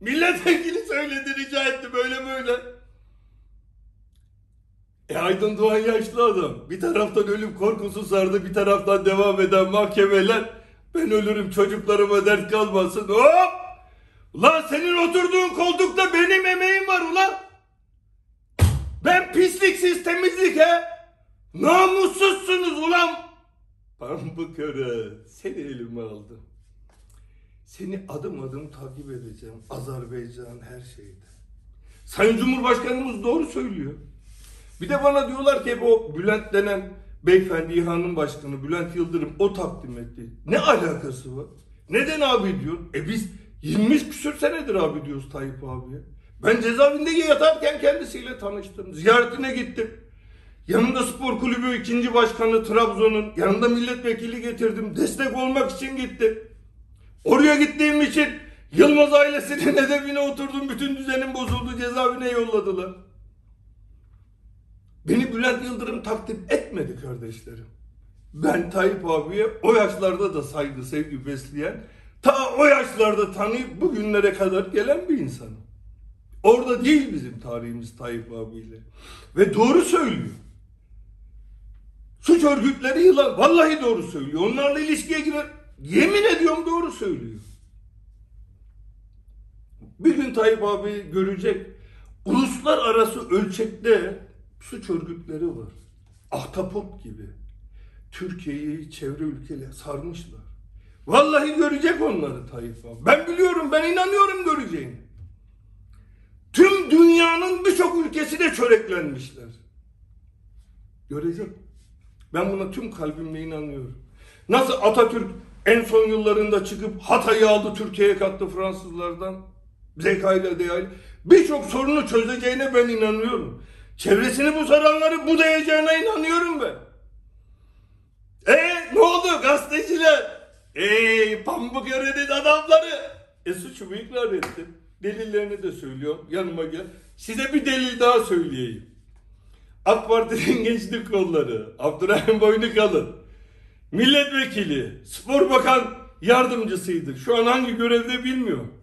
A: Milletvekili söyledi rica etti böyle böyle. E Aydın Doğan yaşlı adam. Bir taraftan ölüm korkusu sardı, bir taraftan devam eden mahkemeler. Ben ölürüm çocuklarıma dert kalmasın. Hop! Ulan senin oturduğun koltukta benim emeğim var ulan. Ben pisliksiz temizlik he. Namussuzsunuz ulan. Pamuk öre seni elime aldım. Seni adım adım takip edeceğim. Azerbaycan her şeyde. Sayın Cumhurbaşkanımız doğru söylüyor. Bir de bana diyorlar ki o Bülent denen beyefendi İHA'nın başkanı Bülent Yıldırım o takdim etti. Ne alakası var? Neden abi diyor? E biz 20 küsür senedir abi diyoruz Tayyip abiye. Ben cezaevinde yatarken kendisiyle tanıştım. Ziyaretine gittim. Yanında spor kulübü ikinci başkanı Trabzon'un yanında milletvekili getirdim. Destek olmak için gittim. Oraya gittiğim için Yılmaz ailesinin [laughs] hedefine oturdum. Bütün düzenim bozuldu. Cezaevine yolladılar. Beni Bülent Yıldırım takdim etmedi kardeşlerim. Ben Tayyip abiye o yaşlarda da saygı, sevgi besleyen, ta o yaşlarda tanıyıp bugünlere kadar gelen bir insanım. Orada değil bizim tarihimiz Tayyip abiyle. Ve doğru söylüyor. Suç örgütleri yılan. Vallahi doğru söylüyor. Onlarla ilişkiye girer. Yemin ediyorum doğru söylüyor. Bir gün Tayyip abi görecek. Uluslararası ölçekte suç örgütleri var. Ahtapot gibi. Türkiye'yi çevre ülkeler sarmışlar. Vallahi görecek onları Tayyip abi. Ben biliyorum, ben inanıyorum göreceğini. Tüm dünyanın birçok ülkesine çöreklenmişler. Görecek. Ben buna tüm kalbimle inanıyorum. Nasıl Atatürk en son yıllarında çıkıp Hatay'ı aldı Türkiye'ye kattı Fransızlardan. Zekayla değil. Birçok sorunu çözeceğine ben inanıyorum. Çevresini bu saranları budayacağına inanıyorum ben. E ne oldu gazeteciler? Ey pamuk öğrenin adamları. E suçumu ikrar ettim. Delillerini de söylüyorum. Yanıma gel. Size bir delil daha söyleyeyim. AK Parti'nin [laughs] gençlik kolları, Abdurrahim Boynukalın, milletvekili, spor bakan yardımcısıydı. Şu an hangi görevde bilmiyorum.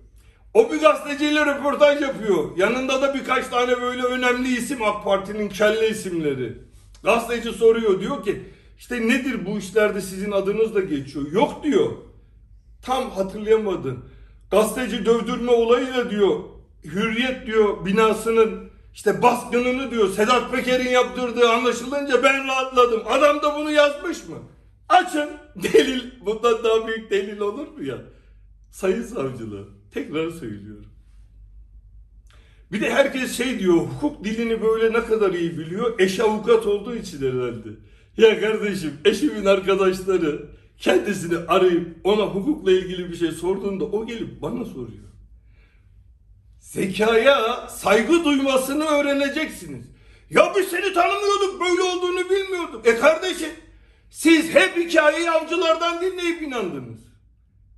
A: O bir gazeteciyle röportaj yapıyor. Yanında da birkaç tane böyle önemli isim AK Parti'nin kelle isimleri. Gazeteci soruyor diyor ki işte nedir bu işlerde sizin adınız da geçiyor. Yok diyor. Tam hatırlayamadım. Gazeteci dövdürme olayıyla diyor Hürriyet diyor binasının işte baskınını diyor Sedat Peker'in yaptırdığı anlaşılınca ben rahatladım. Adam da bunu yazmış mı? Açın [laughs] delil. Bundan daha büyük delil olur mu ya? Sayın savcılar tekrar söylüyorum. Bir de herkes şey diyor hukuk dilini böyle ne kadar iyi biliyor. Eş avukat olduğu için herhalde. Ya kardeşim eşimin arkadaşları kendisini arayıp ona hukukla ilgili bir şey sorduğunda o gelip bana soruyor. Zekaya saygı duymasını öğreneceksiniz. Ya biz seni tanımıyorduk böyle olduğunu bilmiyorduk. E kardeşim siz hep hikayeyi avcılardan dinleyip inandınız.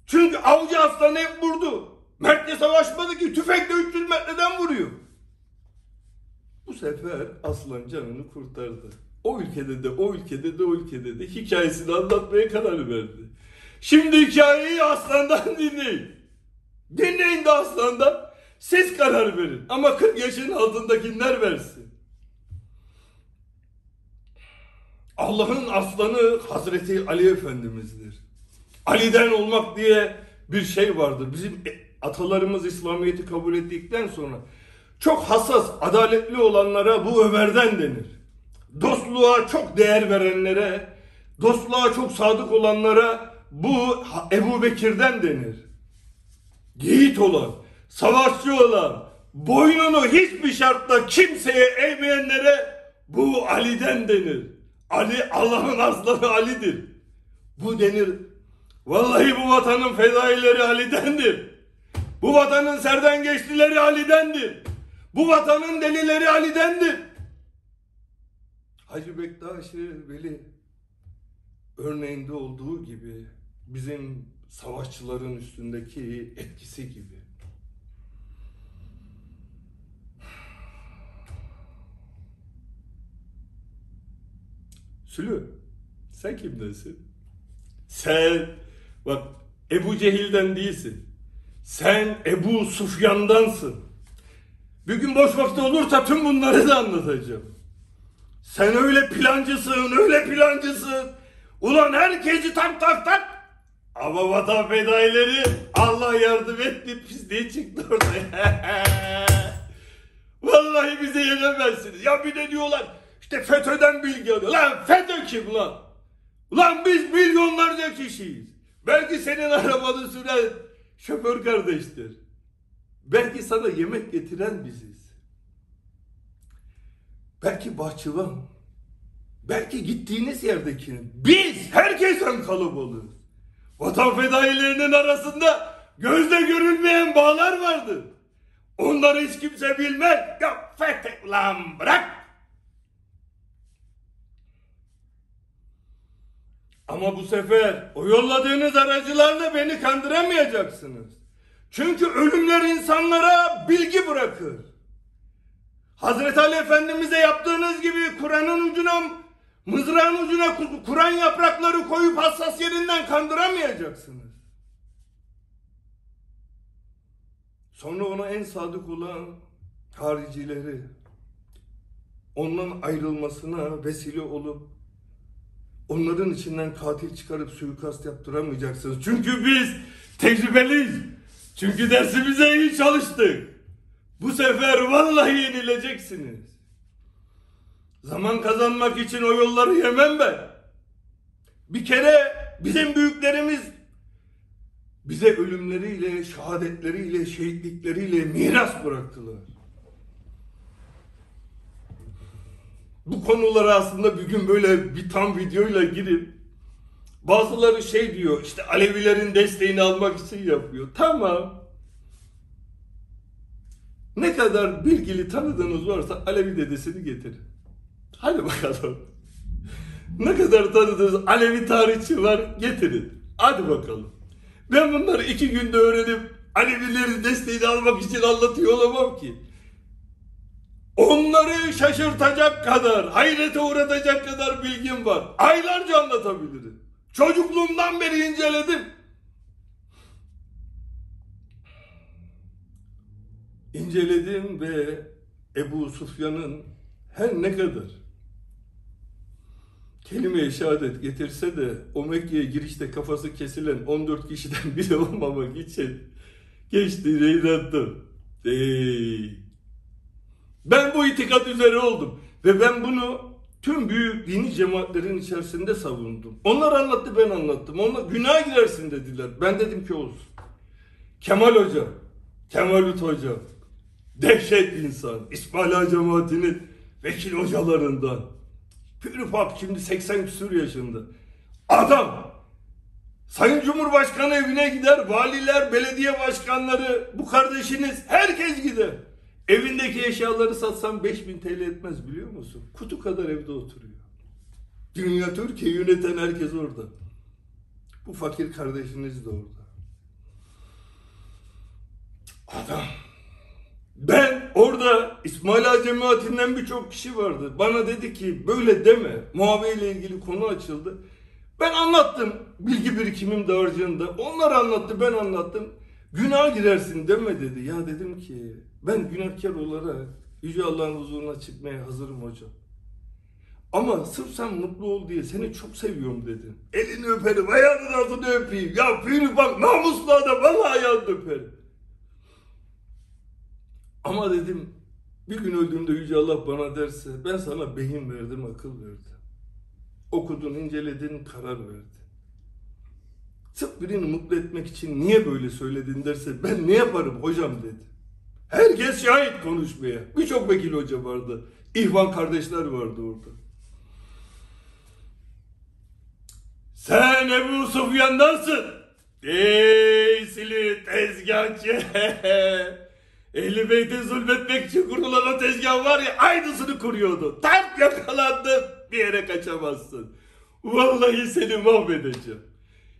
A: Çünkü avcı aslanı hep vurdu. Mert'le savaşmadı ki tüfekle 300 metreden vuruyor. Bu sefer aslan canını kurtardı. O ülkede de o ülkede de o ülkede de hikayesini anlatmaya karar verdi. Şimdi hikayeyi aslandan [laughs] dinleyin. Dinleyin de aslandan. Siz karar verin. Ama 40 yaşın altındakiler versin. Allah'ın aslanı Hazreti Ali Efendimiz'dir. Ali'den olmak diye bir şey vardır. Bizim atalarımız İslamiyet'i kabul ettikten sonra çok hassas, adaletli olanlara bu Ömer'den denir. Dostluğa çok değer verenlere, dostluğa çok sadık olanlara bu Ebu Bekir'den denir. Yiğit olan, savaşçı olan, boynunu hiçbir şartta kimseye eğmeyenlere bu Ali'den denir. Ali Allah'ın aslanı Ali'dir. Bu denir. Vallahi bu vatanın fedaileri Ali'dendir. Bu vatanın serden geçtileri Ali'dendir. Bu vatanın delileri Ali'dendir. Hacı Bektaşi Veli örneğinde olduğu gibi bizim savaşçıların üstündeki etkisi gibi. Sülü, sen kimdensin? Sen, bak Ebu Cehil'den değilsin. Sen Ebu Sufyan'dansın. Bir gün boş vakti olursa tüm bunları da anlatacağım. Sen öyle plancısın, öyle plancısın. Ulan herkesi tak tak tak. Ama vatan fedaileri Allah yardım etti pisliği çıktı ortaya. [laughs] Vallahi bize yenemezsiniz. Ya bir de diyorlar işte FETÖ'den bilgi alıyor. Lan FETÖ kim lan? Ulan biz milyonlarca kişiyiz. Belki senin arabanı süren şoför kardeştir. Belki sana yemek getiren biziz. Belki bahçıvan. Belki gittiğiniz yerdeki. Biz herkesten kalabalığız. Vatan fedailerinin arasında gözle görülmeyen bağlar vardır. Onları hiç kimse bilmez. Ya fetih lan bırak. Ama bu sefer o yolladığınız aracılarla beni kandıramayacaksınız. Çünkü ölümler insanlara bilgi bırakır. Hazreti Ali Efendimiz'e yaptığınız gibi Kur'an'ın ucuna, mızrağın ucuna Kur'an yaprakları koyup hassas yerinden kandıramayacaksınız. Sonra ona en sadık olan haricileri ondan ayrılmasına vesile olup onların içinden katil çıkarıp suikast yaptıramayacaksınız. Çünkü biz tecrübeliyiz. Çünkü dersimize iyi çalıştık. Bu sefer vallahi yenileceksiniz. Zaman kazanmak için o yolları yemem ben. Bir kere bizim büyüklerimiz bize ölümleriyle, şehadetleriyle, şehitlikleriyle miras bıraktılar. Bu konulara aslında bir gün böyle bir tam videoyla girip bazıları şey diyor işte Alevilerin desteğini almak için yapıyor. Tamam. Ne kadar bilgili tanıdığınız varsa Alevi dedesini getirin. Hadi bakalım. Ne kadar tanıdığınız Alevi tarihçi var getirin. Hadi bakalım. Ben bunları iki günde öğrenip Alevilerin desteğini almak için anlatıyor olamam ki. Onları şaşırtacak kadar, hayrete uğratacak kadar bilgim var. Aylarca anlatabilirim. Çocukluğumdan beri inceledim. İnceledim ve Ebu Sufyan'ın her ne kadar kelime-i şehadet getirse de o Mekke'ye girişte kafası kesilen 14 kişiden biri [laughs] olmamak için geçtiğine inandım. Ey! Ben bu itikat üzere oldum ve ben bunu tüm büyük dini cemaatlerin içerisinde savundum. Onlar anlattı ben anlattım. Onlar günah girersin dediler. Ben dedim ki olsun. Kemal Hoca, Kemalut Hoca, dehşet insan, İsmail Ağa cemaatinin vekil hocalarından. Pürüpak şimdi 80 küsur yaşında. Adam Sayın Cumhurbaşkanı evine gider, valiler, belediye başkanları, bu kardeşiniz herkes gider. Evindeki eşyaları satsam 5000 TL etmez biliyor musun? Kutu kadar evde oturuyor. Dünya Türkiye yöneten herkes orada. Bu fakir kardeşiniz de orada. Adam. Ben orada İsmail Ağa cemaatinden birçok kişi vardı. Bana dedi ki böyle deme. Muaviye ile ilgili konu açıldı. Ben anlattım bilgi birikimim dağarcığında. Onlar anlattı ben anlattım. Günah girersin deme dedi. Ya dedim ki ben günahkar olarak Yüce Allah'ın huzuruna çıkmaya hazırım hocam. Ama sırf sen mutlu ol diye seni çok seviyorum dedim. Elini öperim, ayağının altını öpeyim. Ya Piri bak namuslu adam vallahi ayağını öperim. Ama dedim bir gün öldüğümde Yüce Allah bana derse ben sana beyin verdim, akıl verdim. Okudun, inceledin, karar verdin. Sırf birini mutlu etmek için niye böyle söyledin derse ben ne yaparım hocam dedi. Herkes şahit konuşmaya. Birçok vekil hoca vardı. İhvan kardeşler vardı orada. Sen Ebu Sufyan'dansın. Ey sili tezgahçı. [laughs] Ehli Beyt'e zulmetmek için kurulan o tezgah var ya aynısını kuruyordu. Tam yakalandı. Bir yere kaçamazsın. Vallahi seni mahvedeceğim.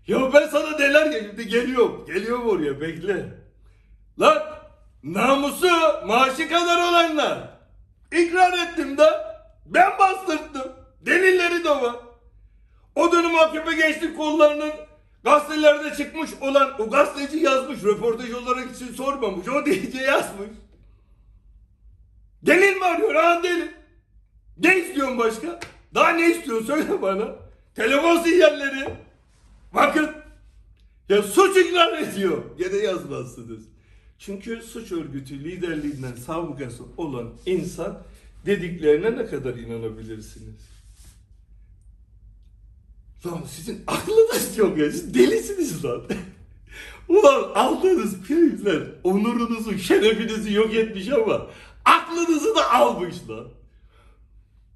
A: Ya ben sana neler geldi geliyorum. Geliyorum oraya bekle. Lan namusu maaşı kadar olanlar. İkrar ettim da ben bastırdım. Delilleri de var. O dönem AKP gençlik kollarının gazetelerde çıkmış olan o gazeteci yazmış röportaj olarak için sormamış. O diyece yazmış. Delil mi arıyor? Ha delil. Ne istiyorsun başka? Daha ne istiyorsun söyle bana. Telefon sinyalleri. Bakın Ya suç ikrar ediyor. Gene yazmazsınız. Çünkü suç örgütü liderliğinden sabıkası olan insan dediklerine ne kadar inanabilirsiniz? Lan sizin aklınız yok ya. Siz delisiniz lan. [laughs] Ulan aldığınız primler onurunuzu, şerefinizi yok etmiş ama aklınızı da almış lan.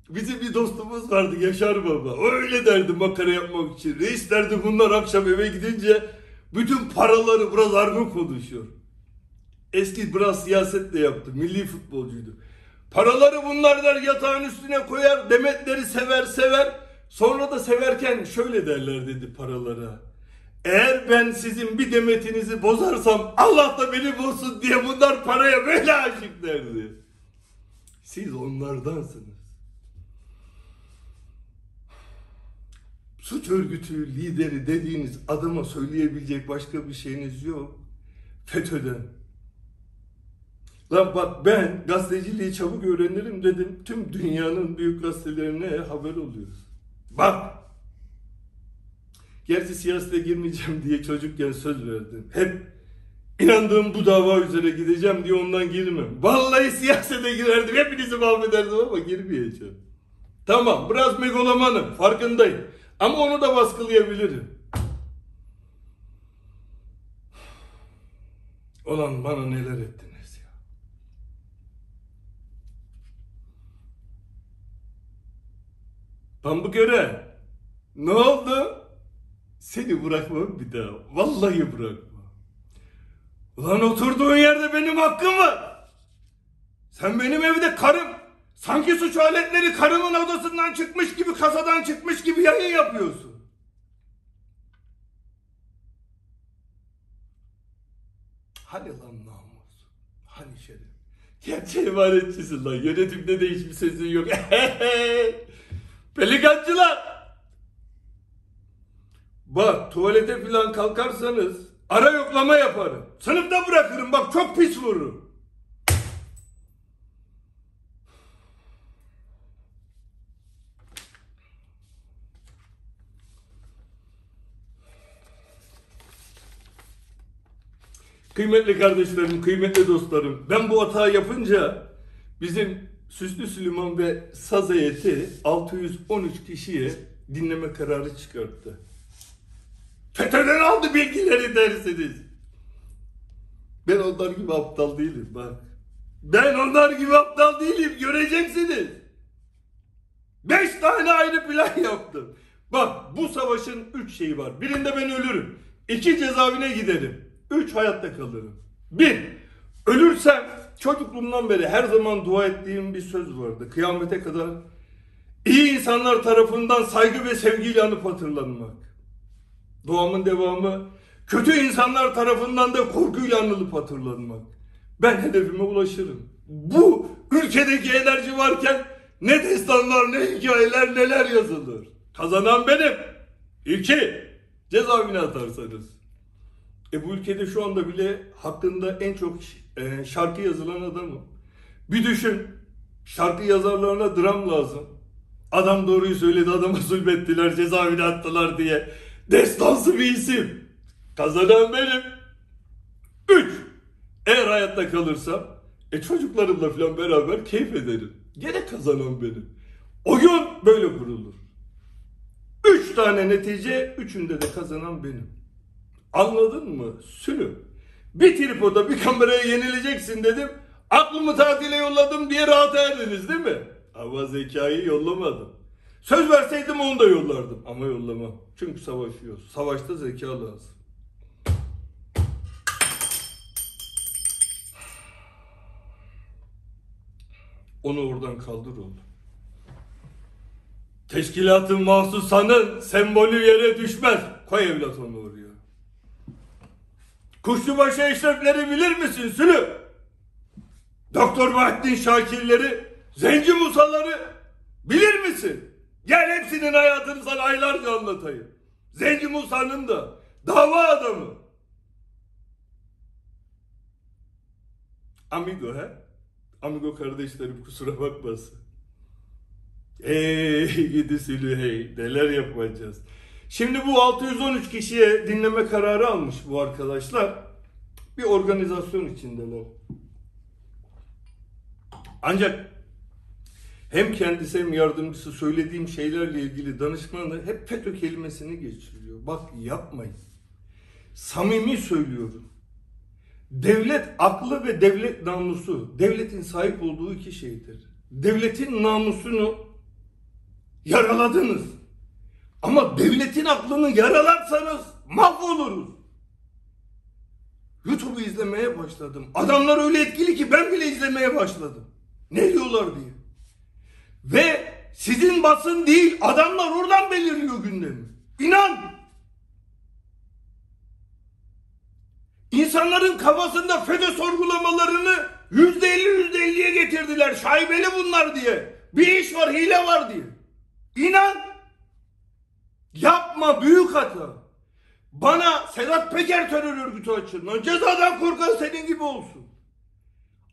A: Bizim bir dostumuz vardı Yaşar Baba. Öyle derdi makara yapmak için. Reis derdi bunlar akşam eve gidince bütün paraları buralarda konuşuyor. Eski biraz siyaset de yaptı. Milli futbolcuydu. Paraları bunlar der yatağın üstüne koyar. Demetleri sever sever. Sonra da severken şöyle derler dedi paralara. Eğer ben sizin bir demetinizi bozarsam Allah da beni bozsun diye bunlar paraya böyle aşık derdi. Siz onlardansınız. Suç örgütü lideri dediğiniz adama söyleyebilecek başka bir şeyiniz yok. FETÖ'den. Lan bak ben gazeteciliği çabuk öğrenirim dedim. Tüm dünyanın büyük gazetelerine haber oluyoruz. Bak. Gerçi siyasete girmeyeceğim diye çocukken söz verdim. Hep inandığım bu dava üzere gideceğim diye ondan girmem. Vallahi siyasete girerdim. Hepinizi mahvederdim ama girmeyeceğim. Tamam biraz megalomanım farkındayım. Ama onu da baskılayabilirim. Olan bana neler ettiniz ya. Pamuk göre ne oldu? Seni bırakmam bir daha. Vallahi bırakmam. Ulan oturduğun yerde benim hakkım var. Sen benim evde karım. Sanki suç aletleri karımın odasından çıkmış gibi, kasadan çıkmış gibi yayın yapıyorsun. Hani lan namus? Hani şeref? Gerçi emanetçisin lan. Yönetimde de hiçbir sesin yok. [laughs] Pelikancılar! Bak tuvalete falan kalkarsanız ara yoklama yaparım. Sınıfta bırakırım bak çok pis vururum. Kıymetli kardeşlerim, kıymetli dostlarım. Ben bu hatayı yapınca bizim Süslü Süleyman ve Saz heyeti 613 kişiye dinleme kararı çıkarttı. FETÖ'den aldı bilgileri dersiniz. Ben onlar gibi aptal değilim bak. Ben onlar gibi aptal değilim göreceksiniz. Beş tane ayrı plan yaptım. Bak bu savaşın üç şeyi var. Birinde ben ölürüm. İki cezaevine giderim. Üç hayatta kalırım. Bir, ölürsem çocukluğumdan beri her zaman dua ettiğim bir söz vardı. Kıyamete kadar iyi insanlar tarafından saygı ve sevgiyle anıp hatırlanmak. Duamın devamı kötü insanlar tarafından da korkuyla anılıp hatırlanmak. Ben hedefime ulaşırım. Bu ülkedeki enerji varken ne destanlar, ne hikayeler, neler yazılır. Kazanan benim. İki, cezaevine atarsanız. E bu ülkede şu anda bile hakkında en çok e, şarkı yazılan adamım. Bir düşün, şarkı yazarlarına dram lazım. Adam doğruyu söyledi, adama zulmettiler, cezaevine attılar diye. Destansı bir isim. Kazanan benim. Üç, eğer hayatta kalırsam, e çocuklarımla falan beraber keyif ederim. Gene kazanan benim. Oyun böyle kurulur. Üç tane netice, üçünde de kazanan benim. Anladın mı? Sülüm. Bir tripoda bir kameraya yenileceksin dedim. Aklımı tatile yolladım diye rahat erdiniz değil mi? Ama zekayı yollamadım. Söz verseydim onu da yollardım. Ama yollamam. Çünkü savaşıyoruz. Savaşta zeka lazım. Onu oradan kaldır oğlum. Teşkilatın mahsusanın sembolü yere düşmez. Koy evlat onu oraya. Kuşlubaşı eşrefleri bilir misin Sülü? Doktor Bahattin Şakirleri, Zenci Musaları bilir misin? Gel hepsinin hayatını sana aylarca anlatayım. Zenci Musa'nın da dava adamı. Amigo he? Amigo kardeşlerim kusura bakmasın. Ey gidi Sülü hey neler yapacağız. Şimdi bu 613 kişiye dinleme kararı almış bu arkadaşlar. Bir organizasyon içindeler. Ancak hem kendisi hem yardımcısı söylediğim şeylerle ilgili danışmanı hep FETÖ kelimesini geçiriyor. Bak yapmayın. Samimi söylüyorum. Devlet aklı ve devlet namusu, devletin sahip olduğu iki şeydir. Devletin namusunu yaraladınız. Ama devletin aklını yaralarsanız mahvoluruz. YouTube'u izlemeye başladım. Adamlar öyle etkili ki ben bile izlemeye başladım. Ne diyorlar diye. Ve sizin basın değil adamlar oradan belirliyor gündemi. İnan. İnsanların kafasında FETÖ sorgulamalarını yüzde elli yüzde elliye getirdiler. Şaibeli bunlar diye. Bir iş var hile var diye. İnan. Yapma büyük hata. Bana Sedat Peker terör örgütü açın. Cezadan korkan senin gibi olsun.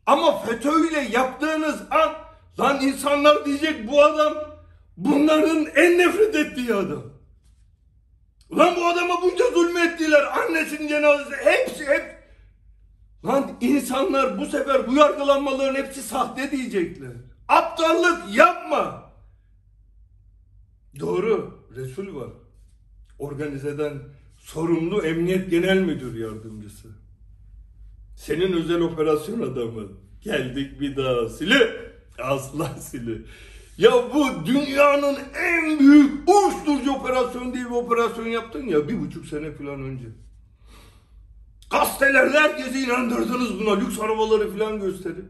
A: Ama FETÖ ile yaptığınız an lan insanlar diyecek bu adam bunların en nefret ettiği adam. Lan bu adama bunca zulmettiler. Annesinin cenazesi hepsi hep. Lan insanlar bu sefer bu yargılanmaların hepsi sahte diyecekler. Aptallık yapma. Doğru. Resul var. Organizeden sorumlu Emniyet Genel Müdür Yardımcısı. Senin özel operasyon adamın. Geldik bir daha sili. Aslan sili. Ya bu dünyanın en büyük uyuşturucu operasyonu diye bir operasyon yaptın ya bir buçuk sene falan önce. Gazetelerde herkesi inandırdınız buna lüks arabaları falan gösterip.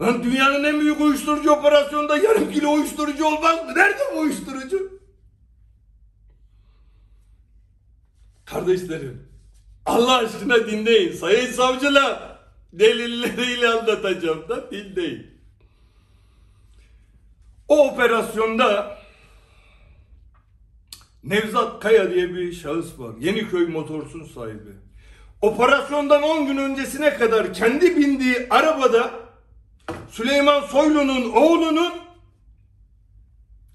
A: Lan dünyanın en büyük uyuşturucu operasyonunda yarım kilo uyuşturucu olmaz mı? Nerede bu uyuşturucu? Kardeşlerim, Allah aşkına dinleyin. Sayın savcılar, delilleriyle anlatacağım da dinleyin. O operasyonda Nevzat Kaya diye bir şahıs var. Yeniköy Motors'un sahibi. Operasyondan 10 gün öncesine kadar kendi bindiği arabada Süleyman Soylu'nun oğlunun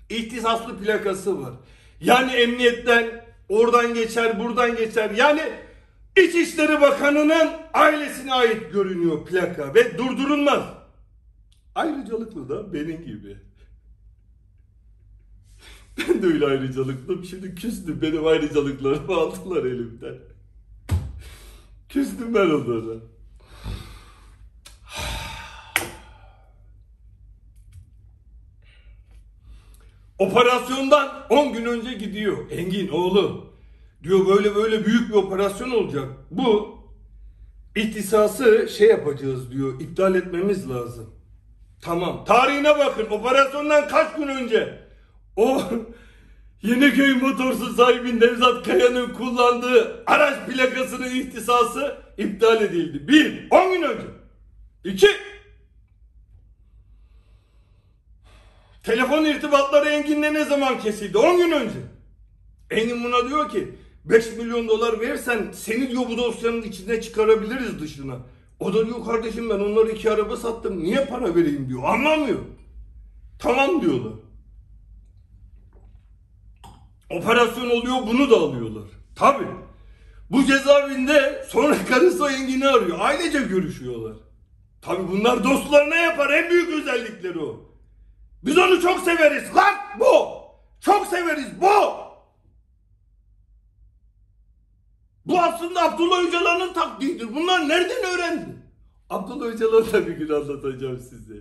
A: ihtisaslı plakası var. Yani emniyetten oradan geçer, buradan geçer. Yani İçişleri Bakanı'nın ailesine ait görünüyor plaka ve durdurulmaz. Ayrıcalıklı da benim gibi. [laughs] Ben de öyle ayrıcalıklıyım. Şimdi küstüm. Benim ayrıcalıklarımı [laughs] aldılar elimden. Küstüm ben onlara. Operasyondan 10 gün önce gidiyor. Engin oğlu. Diyor böyle böyle büyük bir operasyon olacak. Bu ihtisası şey yapacağız diyor. iptal etmemiz lazım. Tamam. Tarihine bakın. Operasyondan kaç gün önce? O [laughs] Yeniköy Motorsu sahibi Nevzat Kaya'nın kullandığı araç plakasının ihtisası iptal edildi. Bir, on gün önce. İki, telefon irtibatları Engin'le ne zaman kesildi? On gün önce. Engin buna diyor ki 5 milyon dolar verirsen seni diyor bu dosyanın içine çıkarabiliriz dışına. O da diyor kardeşim ben onları iki araba sattım niye para vereyim diyor anlamıyor. Tamam diyorlar. Operasyon oluyor bunu da alıyorlar. Tabi. Bu cezaevinde sonra [laughs] karısı Engin'i arıyor. Ailece görüşüyorlar. Tabi bunlar dostlarına yapar. En büyük özellikleri o. Biz onu çok severiz. Lan bu. Çok severiz bu. Bu aslında Abdullah Öcalan'ın taktiğidir. Bunlar nereden öğrendi? Abdullah Öcalan'ı da bir gün anlatacağım size.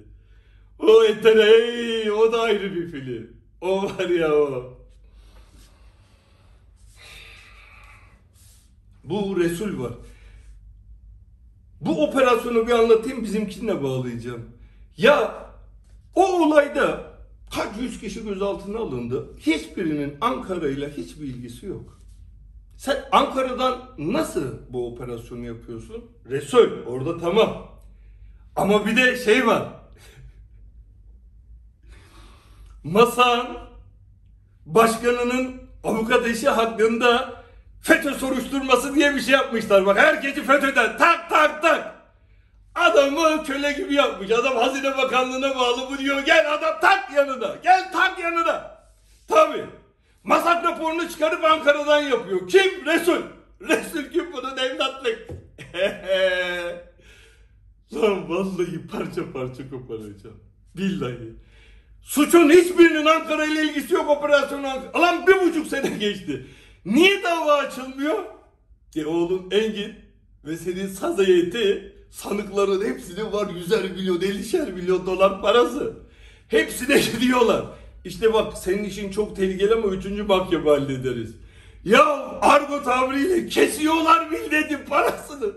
A: O etere, o da ayrı bir film. O var ya o. Bu Resul var. Bu operasyonu bir anlatayım bizimkinle bağlayacağım. Ya o olayda kaç yüz kişi gözaltına alındı. Hiçbirinin Ankara ile hiçbir ilgisi yok. Sen Ankara'dan nasıl bu operasyonu yapıyorsun? Resul orada tamam. Ama bir de şey var. Masan başkanının avukat eşi hakkında FETÖ soruşturması diye bir şey yapmışlar. Bak herkesi FETÖ'den tak tak tak. Adamı köle gibi yapmış. Adam Hazine Bakanlığı'na bağlı bu diyor. Gel adam tak yanına. Gel tak yanına. Tabi. Masak raporunu çıkarıp Ankara'dan yapıyor. Kim? Resul. Resul kim bunun evlatlık? [laughs] Lan vallahi parça parça koparacağım. Billahi. Suçun hiçbirinin Ankara ile ilgisi yok operasyon Ankara. Lan bir buçuk sene geçti. Niye dava açılmıyor? E oğlum Engin ve senin saz heyeti sanıkların hepsinin var yüzer milyon, elişer milyon dolar parası. Hepsine [laughs] gidiyorlar. İşte bak senin işin çok tehlikeli ama üçüncü mahkeme hallederiz. Ya argo tabiriyle kesiyorlar milletin parasını.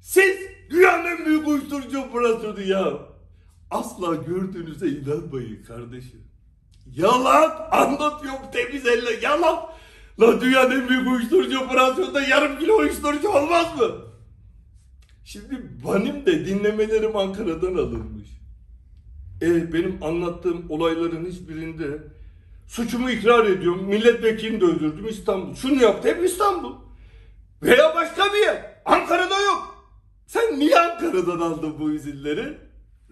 A: Siz dünyanın büyük uyuşturucu operasyonu ya. Asla gördüğünüze inanmayın kardeşim. Yalan anlatıyorum temiz elle yalan. La dünyanın en büyük uyuşturucu operasyonunda yarım kilo uyuşturucu olmaz mı? Şimdi benim de dinlemelerim Ankara'dan alınmış. E, benim anlattığım olayların hiçbirinde suçumu ikrar ediyorum. Milletvekilini de öldürdüm İstanbul. Şunu yaptı hep İstanbul. Veya başka bir yer. Ankara'da yok. Sen niye Ankara'dan aldın bu izinleri?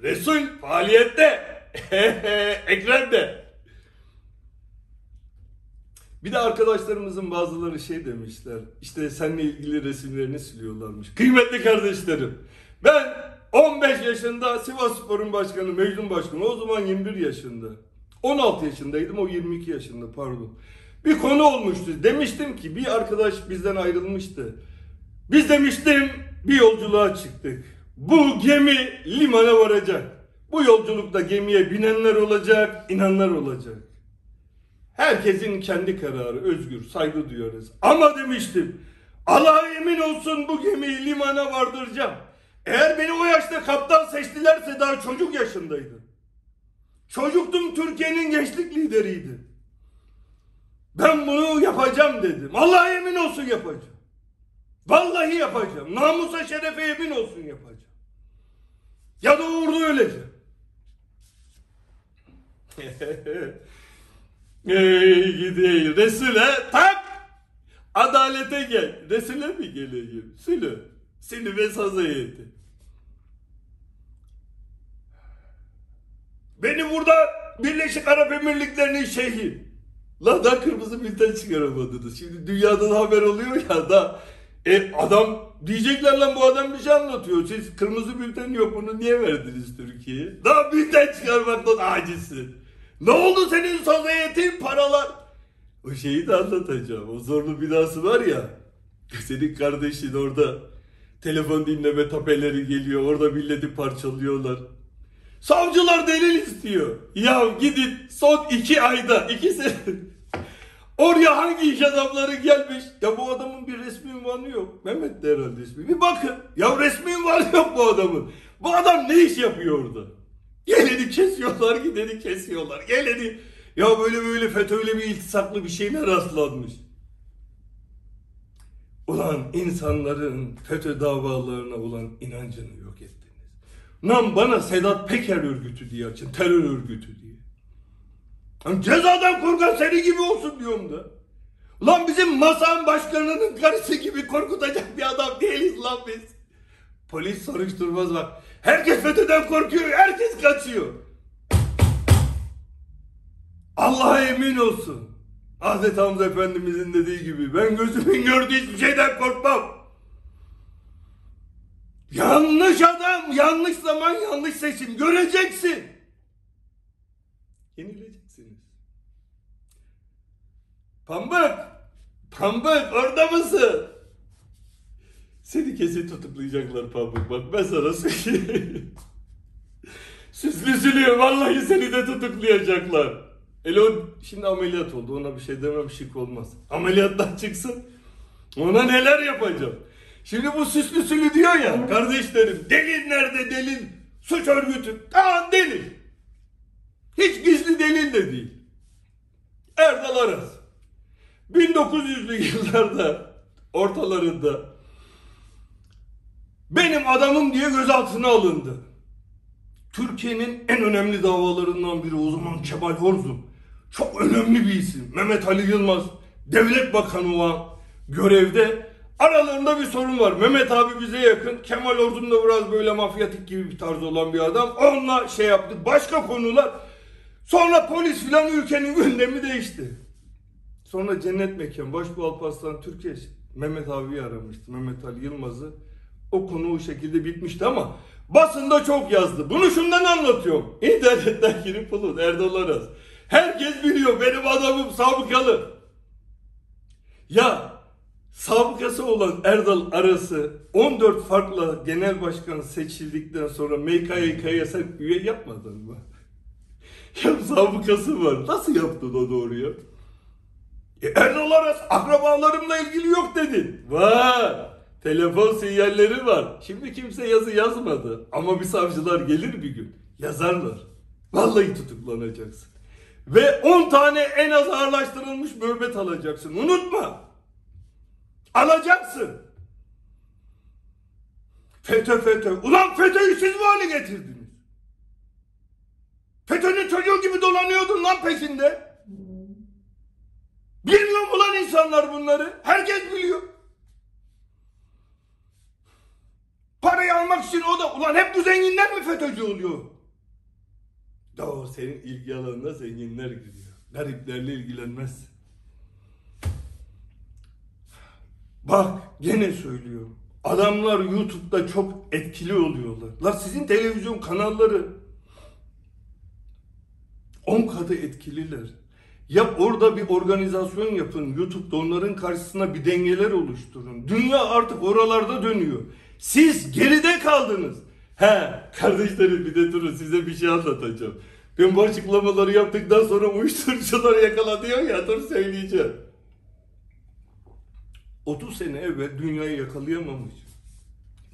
A: Resul faaliyette. [laughs] Ekrem de. Bir de arkadaşlarımızın bazıları şey demişler. İşte seninle ilgili resimlerini siliyorlarmış. Kıymetli kardeşlerim. Ben 15 yaşında Sivas Spor'un başkanı, Mecnun Başkanı. O zaman 21 yaşında. 16 yaşındaydım, o 22 yaşında pardon. Bir konu olmuştu. Demiştim ki bir arkadaş bizden ayrılmıştı. Biz demiştim bir yolculuğa çıktık. Bu gemi limana varacak. Bu yolculukta gemiye binenler olacak, inanlar olacak. Herkesin kendi kararı, özgür, saygı duyarız. Ama demiştim, Allah'a emin olsun bu gemiyi limana vardıracağım. Eğer beni o yaşta kaptan seçtilerse daha çocuk yaşındaydım. Çocuktum Türkiye'nin gençlik lideriydi. Ben bunu yapacağım dedim. Allah'a emin olsun yapacağım. Vallahi yapacağım. Namusa şerefe emin olsun yapacağım. Ya da orada öleceğim. [laughs] Ey gideyim Resul'e tak adalete gel. Resul'e mi geleyim? Sülü. Seni ve saz heyeti. Beni burada Birleşik Arap Emirlikleri'nin şeyhi. La da kırmızı bülten çıkaramadınız. Şimdi dünyadan haber oluyor ya da e, adam diyecekler lan bu adam bir şey anlatıyor. Siz kırmızı bülten yok bunu niye verdiniz Türkiye'ye? Daha bülten çıkarmaktan acizsin. Ne oldu senin saz heyetin paralar? O şeyi de anlatacağım. O zorlu binası var ya. Senin kardeşin orada telefon dinleme tapeleri geliyor. Orada milleti parçalıyorlar. Savcılar delil istiyor. Ya gidin son iki ayda iki sene [laughs] Oraya hangi iş adamları gelmiş? Ya bu adamın bir resmi ünvanı yok. Mehmet de herhalde ismi. Bir bakın. Ya resmi ünvanı yok bu adamın. Bu adam ne iş yapıyor orada? Geleni kesiyorlar, gideni kesiyorlar. Geleni ya böyle böyle FETÖ'yle bir iltisaklı bir şeyine rastlanmış. Ulan insanların FETÖ davalarına olan inancını yok ettiniz. Lan bana Sedat Peker örgütü diye açın, terör örgütü diye. Lan cezadan korkan seni gibi olsun diyorum da. Lan bizim masan başkanının karısı gibi korkutacak bir adam değiliz lan biz. Polis soruşturmaz bak. Herkes FETÖ'den korkuyor, herkes kaçıyor. Allah'a emin olsun. Hazreti Hamza Efendimizin dediği gibi ben gözümün gördüğü hiçbir şeyden korkmam. Yanlış adam, yanlış zaman, yanlış seçim göreceksin. Yenileceksiniz. Pambık, Pambık orada mısın? Seni kesin tutuklayacaklar Pambık bak ben sana söyleyeyim. Süslü sülüyor vallahi seni de tutuklayacaklar. Elon şimdi ameliyat oldu ona bir şey demem şık olmaz. Ameliyattan çıksın ona neler yapacağım. Şimdi bu süslü sülü diyor ya kardeşlerim delil nerede delil suç örgütü tamam delil. Hiç gizli delil de değil. Erdal Aras 1900'lü yıllarda ortalarında benim adamım diye gözaltına alındı. Türkiye'nin en önemli davalarından biri o zaman Kemal Horzum. Çok önemli bir isim. Mehmet Ali Yılmaz, devlet bakanı olan görevde. Aralarında bir sorun var. Mehmet abi bize yakın. Kemal Horzum da biraz böyle mafyatik gibi bir tarz olan bir adam. Onunla şey yaptık. Başka konular. Sonra polis filan ülkenin gündemi değişti. Sonra cennet mekan Başbuğ Alparslan Türkeş Mehmet abiyi aramıştı. Mehmet Ali Yılmaz'ı. O konu o şekilde bitmişti ama basında çok yazdı. Bunu şundan anlatıyorum. İnternetten [laughs] girip bulun Erdal Aras. Herkes biliyor benim adamım sabıkalı. Ya sabıkası olan Erdal Aras'ı 14 farklı genel başkan seçildikten sonra MKYK'ya sen üye yapmadın mı? [laughs] Ya sabıkası var. Nasıl yaptın o doğruyu? E, Erdal Aras akrabalarımla ilgili yok dedin. Var. Telefon sinyalleri var. Şimdi kimse yazı yazmadı. Ama bir savcılar gelir bir gün. Yazarlar. Vallahi tutuklanacaksın. Ve 10 tane en az ağırlaştırılmış müebbet alacaksın. Unutma. Alacaksın. FETÖ FETÖ. Ulan FETÖ'yü siz bu hale getirdiniz. FETÖ'nün çocuğu gibi dolanıyordun lan peşinde. Bilmiyor mu lan insanlar bunları? Herkes biliyor. Parayı almak için o da ulan hep bu zenginler mi FETÖ'cü oluyor? Doğru senin ilgi alanına zenginler giriyor. Gariplerle ilgilenmez. Bak gene söylüyorum. Adamlar YouTube'da çok etkili oluyorlar. La sizin televizyon kanalları 10 katı etkililer. Ya orada bir organizasyon yapın. YouTube'da onların karşısına bir dengeler oluşturun. Dünya artık oralarda dönüyor. Siz geride kaldınız. He kardeşlerim bir de durun size bir şey anlatacağım. Ben bu açıklamaları yaptıktan sonra uyuşturucular yakalanıyor ya dur söyleyeceğim. 30 sene evvel dünyayı yakalayamamış.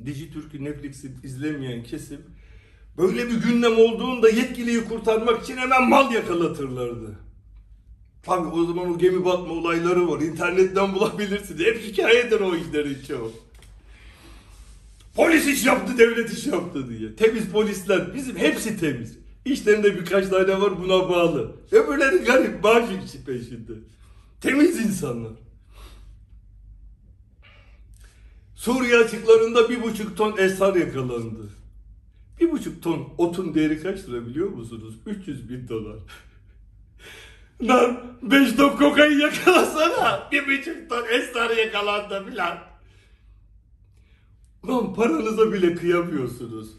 A: Dijitürk'ü Netflix'i izlemeyen kesim böyle bir gündem olduğunda yetkiliyi kurtarmak için hemen mal yakalatırlardı. Tabii o zaman o gemi batma olayları var. İnternetten bulabilirsiniz. Hep hikayedir o işlerin çoğu. Polis iş yaptı, devlet iş yaptı diye. Temiz polisler, bizim hepsi temiz. İşlerinde birkaç tane var buna bağlı. Öbürleri garip, işi peşinde. Temiz insanlar. Suriye açıklarında bir buçuk ton esrar yakalandı. Bir buçuk ton otun değeri kaç lira biliyor musunuz? 300 bin dolar. Lan 5 ton kokain yakalasana. Bir buçuk ton esrar yakalandı filan. Lan paranıza bile kıyamıyorsunuz.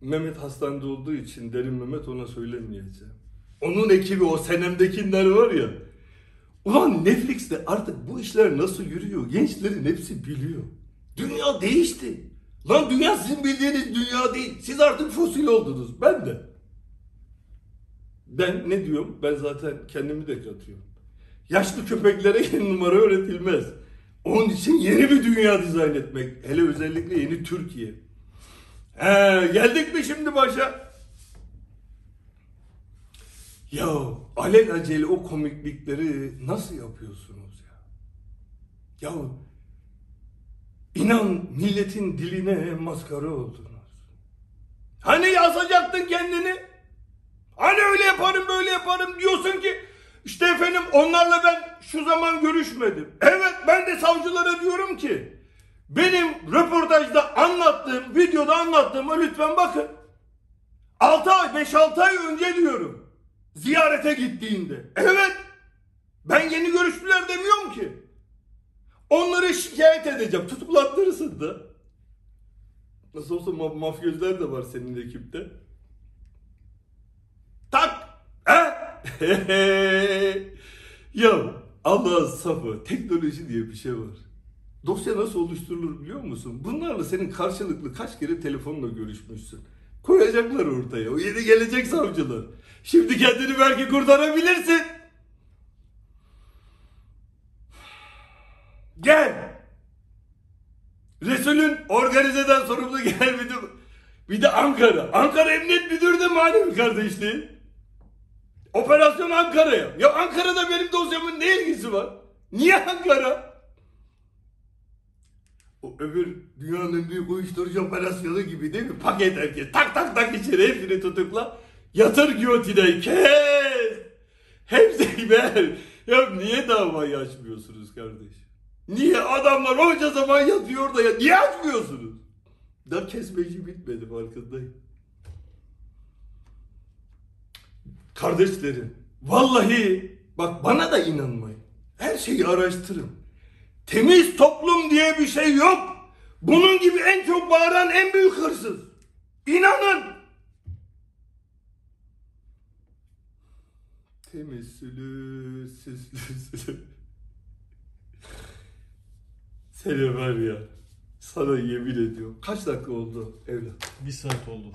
A: Mehmet hastanede olduğu için derin Mehmet ona söylemeyeceğim. Onun ekibi o senemdekiler var ya. Ulan Netflix'te artık bu işler nasıl yürüyor? Gençlerin hepsi biliyor. Dünya değişti. Lan dünya sizin bildiğiniz dünya değil. Siz artık fosil oldunuz. Ben de. Ben ne diyorum? Ben zaten kendimi de katıyorum. Yaşlı köpeklere [laughs] yeni numara öğretilmez. Onun için yeni bir dünya dizayn etmek. Hele özellikle yeni Türkiye. He, geldik mi şimdi başa? Ya alelacele o komiklikleri nasıl yapıyorsunuz ya? Ya inan milletin diline maskara oldunuz. Hani yazacaktın kendini? Hani öyle yaparım böyle yaparım diyorsun ki işte efendim onlarla ben şu zaman görüşmedim. Evet ben de savcılara diyorum ki benim röportajda anlattığım, videoda anlattığıma lütfen bakın. 6 ay, 5-6 ay önce diyorum. Ziyarete gittiğinde. Evet. Ben yeni görüştüler demiyorum ki. Onları şikayet edeceğim. Tutuklattırırsın da. Nasıl olsa ma- mafyözler de var senin ekipte. Tak. He? [laughs] ya Allah'ın safı teknoloji diye bir şey var. Dosya nasıl oluşturulur biliyor musun? Bunlarla senin karşılıklı kaç kere telefonla görüşmüşsün. Koyacaklar ortaya. O yeni gelecek savcılar. Şimdi kendini belki kurtarabilirsin. Gel. Resul'ün organizeden sorumlu gel bir de, bir de Ankara. Ankara Emniyet Müdürü de manevi kardeşliği. Operasyon Ankara'ya. Ya Ankara'da benim dosyamın ne ilgisi var? Niye Ankara? O öbür dünyanın büyük uyuşturucu operasyonu gibi değil mi? Paket herkes. Tak tak tak içeri hepsini tutukla. Yatır giyotine kes. Hepsi [laughs] ver. Ya niye davayı açmıyorsunuz kardeş? Niye adamlar onca zaman yatıyor da ya niye açmıyorsunuz? Daha kesmeci bitmedi farkındayım. Kardeşlerim vallahi bak bana da inanmayın. Her şeyi araştırın. Temiz toplum diye bir şey yok. Bunun gibi en çok bağıran en büyük hırsız. İnanın. Temizsülü, süslüsülü. Seni var ya, sana yemin ediyorum. Kaç dakika oldu evlat?
B: Bir saat oldu.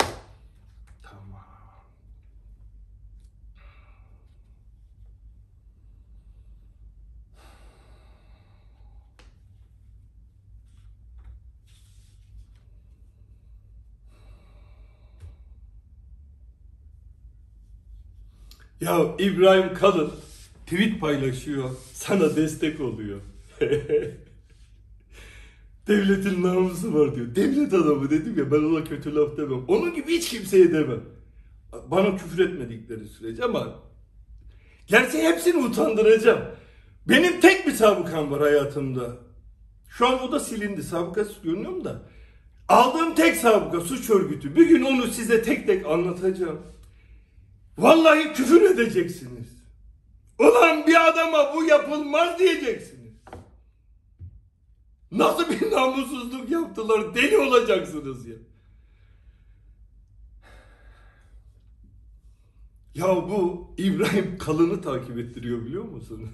A: Ya İbrahim Kalın tweet paylaşıyor. Sana destek oluyor. [laughs] Devletin namusu var diyor. Devlet adamı dedim ya ben ona kötü laf demem. Onun gibi hiç kimseye demem. Bana küfür etmedikleri sürece ama gerçi hepsini utandıracağım. Benim tek bir sabıkam var hayatımda. Şu an o da silindi. Sabıkası görünüyor mu da. Aldığım tek sabıka suç örgütü. Bir gün onu size tek tek anlatacağım. Vallahi küfür edeceksiniz. Ulan bir adama bu yapılmaz diyeceksiniz. Nasıl bir namussuzluk yaptılar deli olacaksınız ya. Ya bu İbrahim Kalın'ı takip ettiriyor biliyor musunuz?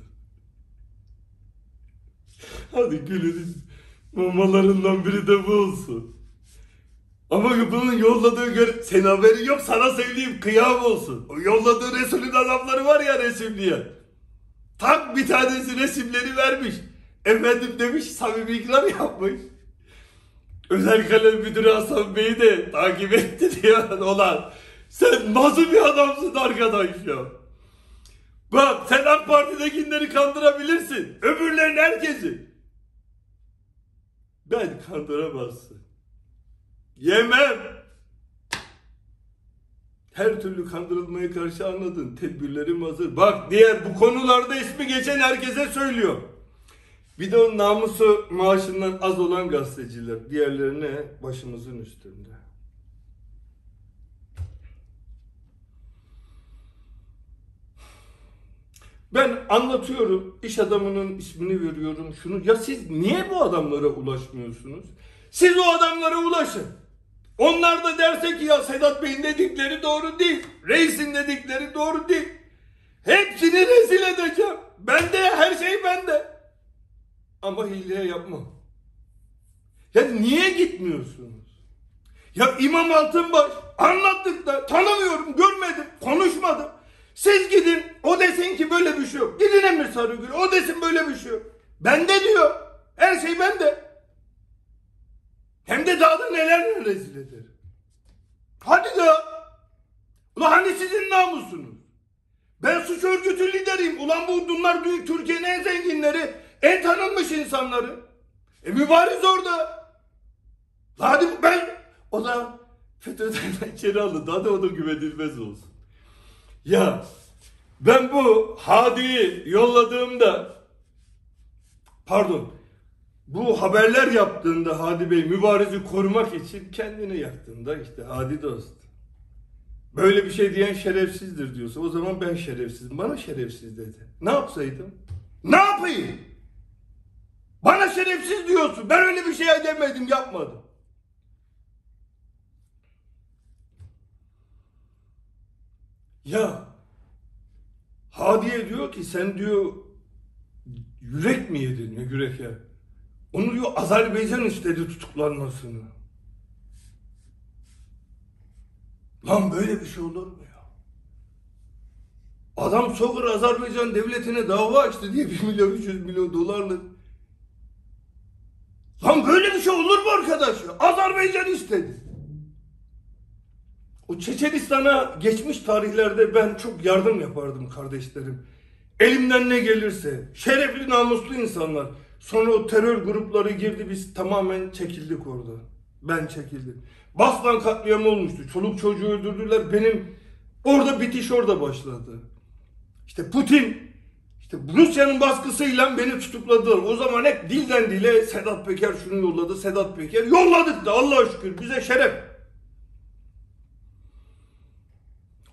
A: Hadi gülün mamalarından biri de bu olsun. Ama bunun yolladığı gör... Senin haberin yok sana söyleyeyim kıyam olsun. O yolladığı Resul'ün adamları var ya resimleyen. Tak bir tanesi resimleri vermiş. Efendim demiş samimi ikram yapmış. Özel kalem müdürü Hasan Bey'i de takip etti [laughs] diyor. Olan sen nasıl bir adamsın arkadaş ya. Bak sen AK Parti'dekileri kandırabilirsin. Öbürlerin herkesi. Ben kandıramazsın. Yemem. Her türlü kandırılmaya karşı anladın. Tedbirlerim hazır. Bak diğer bu konularda ismi geçen herkese söylüyor. Bir de o namusu maaşından az olan gazeteciler. Diğerlerine başımızın üstünde. Ben anlatıyorum, iş adamının ismini veriyorum, şunu. Ya siz niye bu adamlara ulaşmıyorsunuz? Siz o adamlara ulaşın. Onlar da derse ki ya Sedat Bey'in dedikleri doğru değil. Reis'in dedikleri doğru değil. Hepsini rezil edeceğim. Bende her şey bende. Ama hileye yapmam. Ya niye gitmiyorsunuz? Ya İmam Altınbaş anlattık da tanımıyorum, görmedim, konuşmadım. Siz gidin o desin ki böyle bir şey yok. Gidin Emir Sarıgül o desin böyle bir şey yok. Bende diyor. Her şey bende. Hem de daha da neler rezil ederim. Hadi de. Ulan hani sizin namusunuz? Ben suç örgütü lideriyim. Ulan bu bunlar Türkiye'nin en zenginleri, en tanınmış insanları. E mübariz orada. Hadi ben o da FETÖ'den [laughs] içeri alın. Daha da o da güvenilmez olsun. Ya ben bu Hadi'yi yolladığımda pardon bu haberler yaptığında Hadi Bey mübarezi korumak için kendini yaktığında işte Hadi dost. Böyle bir şey diyen şerefsizdir diyorsa o zaman ben şerefsizim. Bana şerefsiz dedi. Ne yapsaydım? Ne yapayım? Bana şerefsiz diyorsun. Ben öyle bir şey demedim, yapmadım. Ya Hadiye diyor ki sen diyor yürek mi yedin yürek ya? Onu diyor Azerbaycan istedi tutuklanmasını. Lan böyle bir şey olur mu ya? Adam Sokur Azerbaycan devletine dava açtı diye 1 milyon 300 milyon dolarlık. Lan böyle bir şey olur mu arkadaş ya? Azerbaycan istedi. O Çeçenistan'a geçmiş tarihlerde ben çok yardım yapardım kardeşlerim. Elimden ne gelirse. Şerefli namuslu insanlar. Sonra o terör grupları girdi biz tamamen çekildik orada. Ben çekildim. Baslan katliamı olmuştu. Çoluk çocuğu öldürdüler. Benim orada bitiş orada başladı. İşte Putin işte Rusya'nın baskısıyla beni tutukladılar. O zaman hep dilden dile Sedat Peker şunu yolladı, Sedat Peker yolladık da Allah'a şükür bize şeref.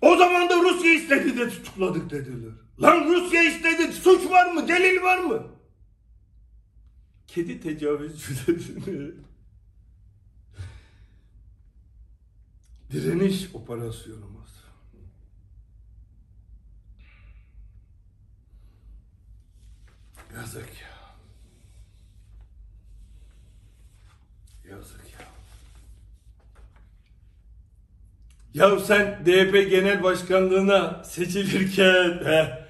A: O zaman da Rusya istedi de tutukladık dediler. Lan Rusya istedi. Suç var mı? Delil var mı? Kedi tecavüzcülerini direniş operasyonumuz. Yazık ya. Yazık ya. Ya sen DYP Genel Başkanlığına seçilirken he,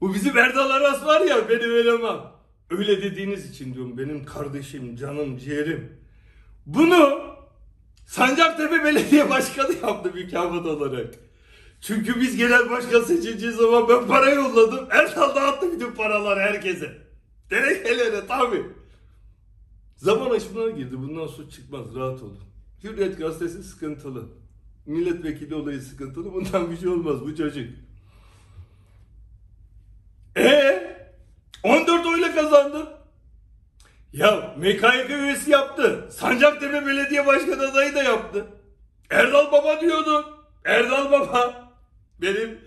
A: bu bizim Erdal Aras var ya benim elemem. Öyle dediğiniz için diyorum benim kardeşim, canım, ciğerim. Bunu Sancaktepe Belediye Başkanı yaptı mükafat olarak. Çünkü biz genel başkan seçileceği zaman ben para yolladım. Erdal dağıttı bütün paraları herkese. Denekelere tabi. Zaman aşımına girdi. Bundan suç çıkmaz. Rahat olun. Hürriyet gazetesi sıkıntılı. Milletvekili olayı sıkıntılı. Bundan bir şey olmaz bu çocuk. E 14 oyla kazandın. Ya MKYK üyesi yaptı. Sancaktepe Belediye Başkanı adayı da yaptı. Erdal Baba diyordun. Erdal Baba. Benim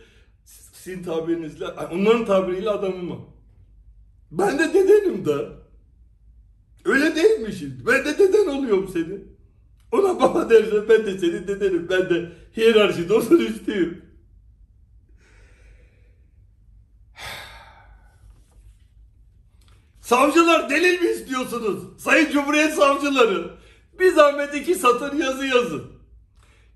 A: sizin tabirinizle, onların tabiriyle adamım o. Ben de dedenim da. Öyle değil mi şimdi? Ben de deden oluyorum senin. Ona baba dersen ben de senin dedenim. Ben de hiyerarşide onun üstüyüm. Savcılar delil mi istiyorsunuz? Sayın Cumhuriyet Savcıları. Bir zahmet iki satır yazı yazın.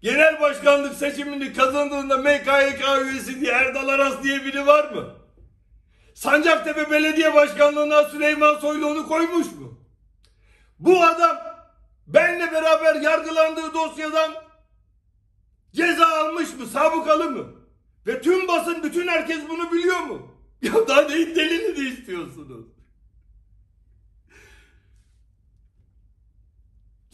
A: Genel başkanlık seçimini kazandığında MKYK üyesi diye Erdal Aras diye biri var mı? Sancaktepe Belediye Başkanlığı'na Süleyman Soylu onu koymuş mu? Bu adam benle beraber yargılandığı dosyadan ceza almış mı, sabıkalı mı? Ve tüm basın, bütün herkes bunu biliyor mu? [laughs] Ya daha neyin delilini istiyorsunuz?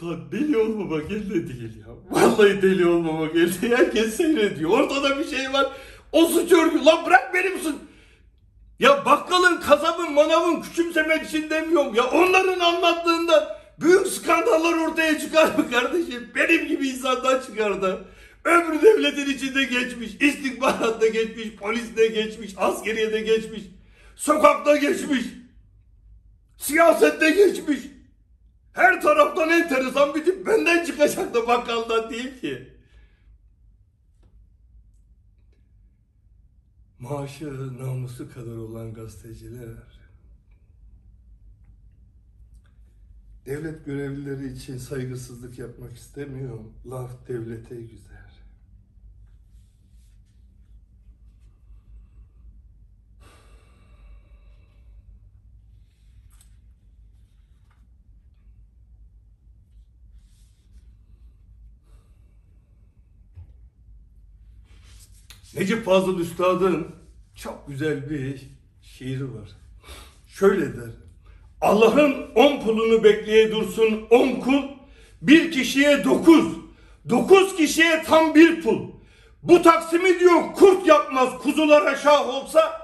A: Lan deli olmamak elde değil ya. Vallahi deli olmamak elde. Herkes seyrediyor. Ortada bir şey var. O suç örgü. Lan bırak benim suç. Ya bakkalın, kasabın, manavın küçümsemek için demiyorum. Ya onların anlattığında büyük skandallar ortaya çıkar mı kardeşim? Benim gibi insandan çıkar da. Ömrü devletin içinde geçmiş. istihbaratta geçmiş. Poliste geçmiş. Askeriye de geçmiş. Sokakta geçmiş. Siyasette geçmiş. Her taraftan enteresan bir tip benden çıkacak da bakkaldan değil ki. Maaşı namusu kadar olan gazeteciler devlet görevlileri için saygısızlık yapmak istemiyor. Laf devlete güzel. Necip Fazıl Üstad'ın çok güzel bir şiiri var. Şöyle der. Allah'ın on kulunu bekleye dursun on kul, bir kişiye dokuz, dokuz kişiye tam bir pul. Bu taksimi diyor kurt yapmaz kuzulara şah olsa,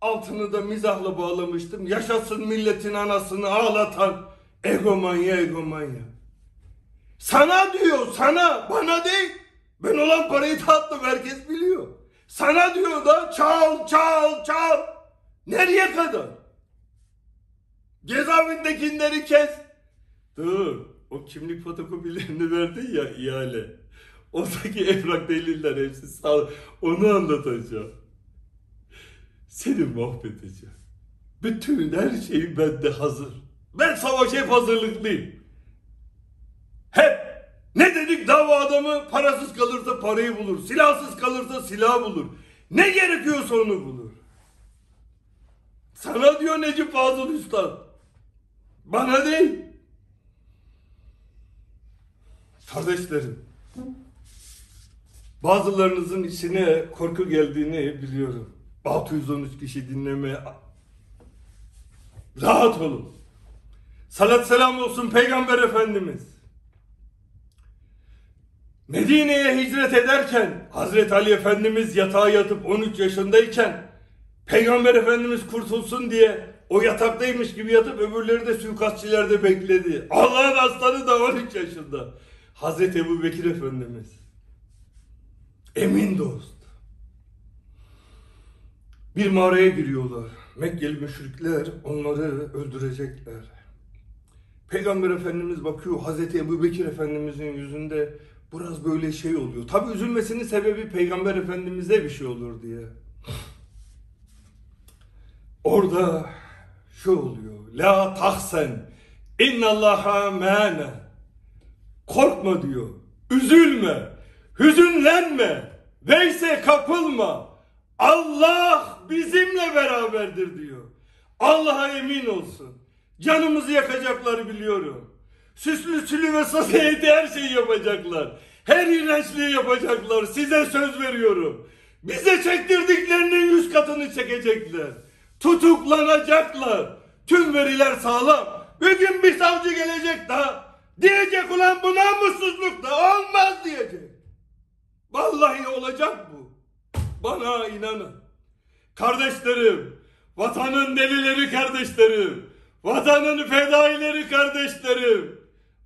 A: altını da mizahla bağlamıştım. Yaşasın milletin anasını ağlatan egomanya egomanya. Sana diyor sana bana değil. Ben olan parayı dağıttım herkes biliyor. Sana diyor da çal çal çal. Nereye kadar? Cezaevindekileri kes. Dur. O kimlik fotokopilerini verdin ya ihale. Oradaki evrak deliller hepsi sağ Onu anlatacağım. Seni mahvedeceğim. Bütün her şeyim bende hazır. Ben savaşa hep hazırlıklıyım. Hep dava adamı parasız kalırsa parayı bulur. Silahsız kalırsa silah bulur. Ne gerekiyorsa onu bulur. Sana diyor Necip Fazıl Üstad. Bana değil. Kardeşlerim. Bazılarınızın içine korku geldiğini biliyorum. 613 kişi dinlemeye rahat olun. Salat selam olsun Peygamber Efendimiz. Medine'ye hicret ederken Hazreti Ali Efendimiz yatağa yatıp 13 yaşındayken Peygamber Efendimiz kurtulsun diye o yataktaymış gibi yatıp öbürleri de suikastçilerde bekledi. Allah'ın aslanı da 13 yaşında. Hazreti Ebu Bekir Efendimiz. Emin dost. Bir mağaraya giriyorlar. Mekkeli müşrikler onları öldürecekler. Peygamber Efendimiz bakıyor Hazreti Ebu Bekir Efendimizin yüzünde biraz böyle şey oluyor. Tabi üzülmesinin sebebi Peygamber Efendimiz'e bir şey olur diye. Orada şu oluyor. La tahsen innallaha mâne. Korkma diyor. Üzülme. Hüzünlenme. Veyse kapılma. Allah bizimle beraberdir diyor. Allah'a emin olsun. Canımızı yakacaklar biliyorum. Süslü sülü ve sosyete her şeyi yapacaklar. Her iğrençliği yapacaklar. Size söz veriyorum. Bize çektirdiklerinin yüz katını çekecekler. Tutuklanacaklar. Tüm veriler sağlam. Bir gün bir savcı gelecek daha. Diyecek ulan bu namussuzluk da olmaz diyecek. Vallahi olacak bu. Bana inanın. Kardeşlerim, vatanın delileri kardeşlerim, vatanın fedaileri kardeşlerim,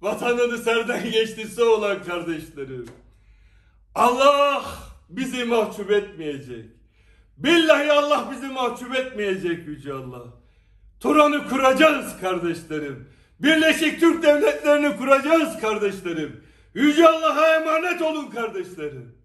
A: vatanın serden geçtisi olan kardeşlerim. Allah bizi mahcup etmeyecek. Billahi Allah bizi mahcup etmeyecek Yüce Allah. Turan'ı kuracağız kardeşlerim. Birleşik Türk Devletleri'ni kuracağız kardeşlerim. Yüce Allah'a emanet olun kardeşlerim.